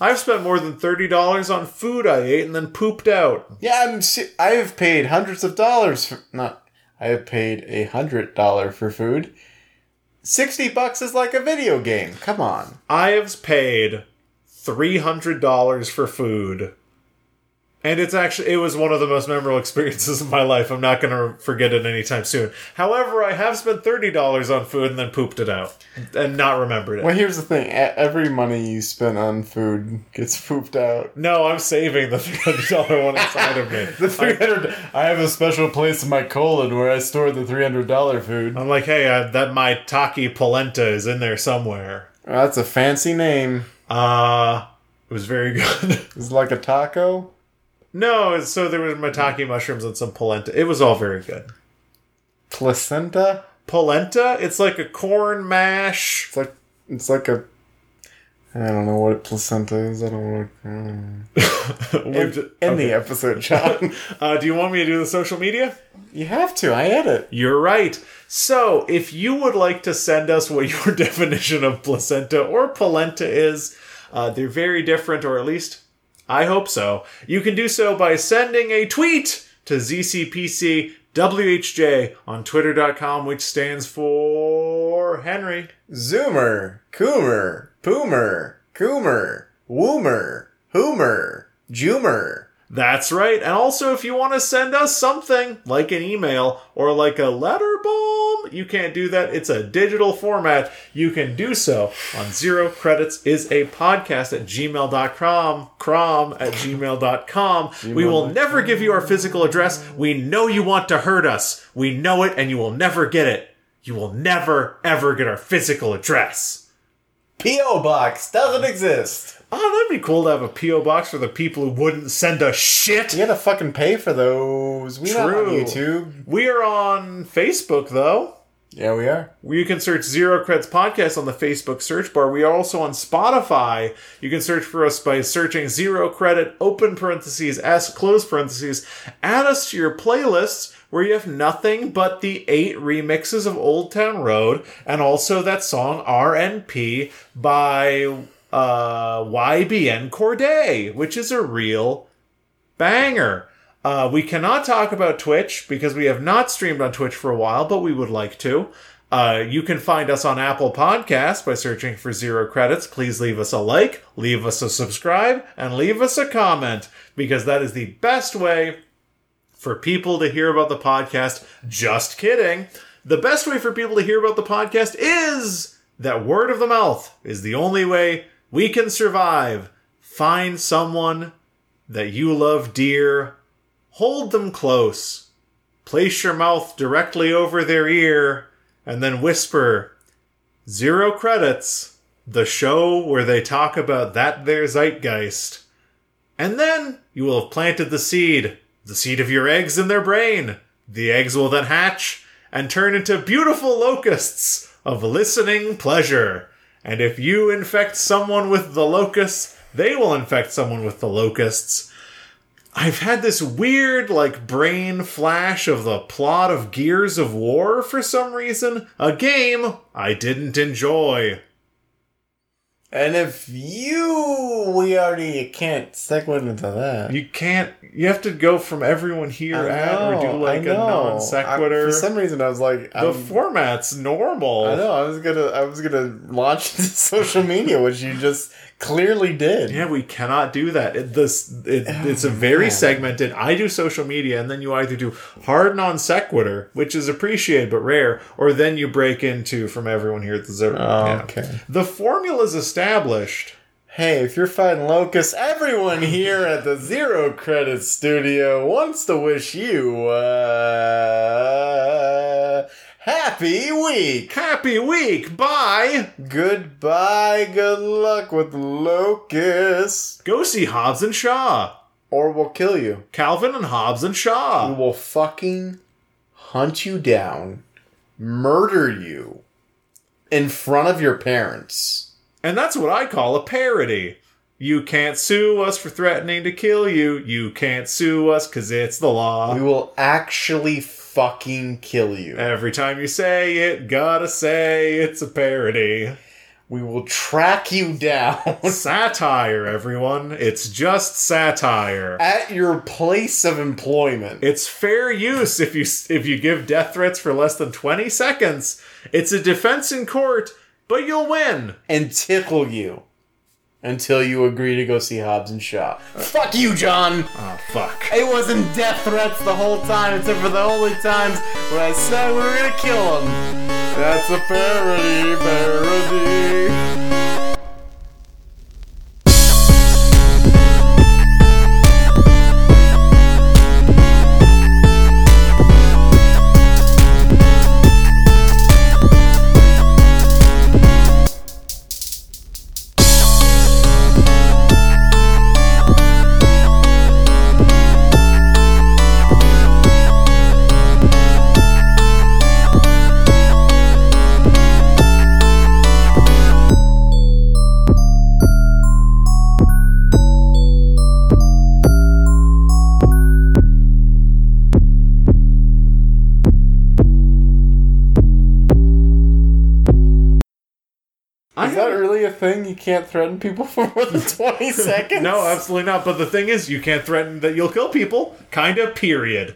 I've spent more than thirty dollars on food I ate and then pooped out. Yeah, I'm. I have paid hundreds of dollars for not. I have paid a hundred dollar for food. Sixty bucks is like a video game. Come on. I have paid three hundred dollars for food. And it's actually it was one of the most memorable experiences of my life. I'm not gonna forget it anytime soon. However, I have spent thirty dollars on food and then pooped it out. And not remembered it. Well, here's the thing. Every money you spend on food gets pooped out. no, I'm saving the three hundred dollar one inside of me. The three hundred. I have a special place in my colon where I store the three hundred dollar food. I'm like, hey, uh, that my Taki polenta is in there somewhere. That's a fancy name. Uh it was very good. It's like a taco. No, so there was maitake mushrooms and some polenta. It was all very good. Placenta. Polenta, it's like a corn mash. It's like it's like a. I don't know what placenta is. I don't know. We've in, in the episode, John. Uh, do you want me to do the social media? you have to. I edit. You're right. So, if you would like to send us what your definition of placenta or polenta is, uh, they're very different, or at least I hope so. You can do so by sending a tweet to ZCPCWHJ on Twitter.com, which stands for Henry. Zoomer, Coomer, Poomer, Coomer, Woomer, Hoomer, Joomer, That's right. And also, if you want to send us something like an email or like a letter bomb, you can't do that. It's a digital format. You can do so on zero credits is a podcast at gmail.com, crom at gmail.com. We will never give you our physical address. We know you want to hurt us. We know it, and you will never get it. You will never, ever get our physical address. P.O. Box doesn't exist. Oh, that'd be cool to have a P.O. box for the people who wouldn't send us shit. You gotta fucking pay for those. We not on True. YouTube. We are on Facebook, though. Yeah, we are. You can search Zero Creds Podcast on the Facebook search bar. We are also on Spotify. You can search for us by searching Zero Credit, open parentheses, S, close parentheses. Add us to your playlists where you have nothing but the eight remixes of Old Town Road and also that song RNP by uh, YBN Cordae, which is a real banger. Uh, we cannot talk about Twitch because we have not streamed on Twitch for a while, but we would like to. Uh, you can find us on Apple Podcasts by searching for Zero Credits. Please leave us a like, leave us a subscribe, and leave us a comment because that is the best way for people to hear about the podcast. Just kidding. The best way for people to hear about the podcast is that word of the mouth is the only way we can survive. Find someone that you love dear, hold them close, place your mouth directly over their ear, and then whisper, Zero Credits, the show where they talk about that their zeitgeist. And then you will have planted the seed, the seed of your eggs in their brain. The eggs will then hatch and turn into beautiful locusts of listening pleasure. And if you infect someone with the locusts, they will infect someone with the locusts. I've had this weird, like, brain flash of the plot of Gears of War for some reason. A game I didn't enjoy. And if you, we already can't segue into that. You can't. You have to go from everyone here I at or do know, like I a know. non sequitur. For some reason, I was like, The I'm, format's normal. I know. I was gonna, I was gonna launch into social media, which you just clearly did. Yeah, we cannot do that. It, this it, it's a very man. segmented. I do social media, and then you either do hard non sequitur, which is appreciated but rare, or then you break into from everyone here at the Zero. Oh, Yeah. okay. The formula's established. Hey, if you're fighting locusts, everyone here at the Zero Credit Studio wants to wish you uh, happy week. Happy week. Bye. Goodbye. Good luck with locusts, Go see Hobbs and Shaw. or we'll kill you. Calvin and Hobbs and Shaw. We will fucking hunt you down, murder you in front of your parents. And that's what I call a parody. You can't sue us for threatening to kill you. You can't sue us because it's the law. We will actually fucking kill you. Every time you say it, gotta say it's a parody. We will track you down satire, everyone. It's just satire. at your place of employment. It's fair use if you if you give death threats for less than 20 seconds. It's a defense in court, but you'll win. and tickle you until you agree to go see Hobbs and Shaw. Fuck you, John! Oh fuck. It wasn't death threats the whole time, except for the only times when I said we were gonna kill him. That's a parody, parody. Thing? You can't threaten people for more than 20 seconds? No, absolutely not. But the thing is, you can't threaten that you'll kill people. Kinda, period.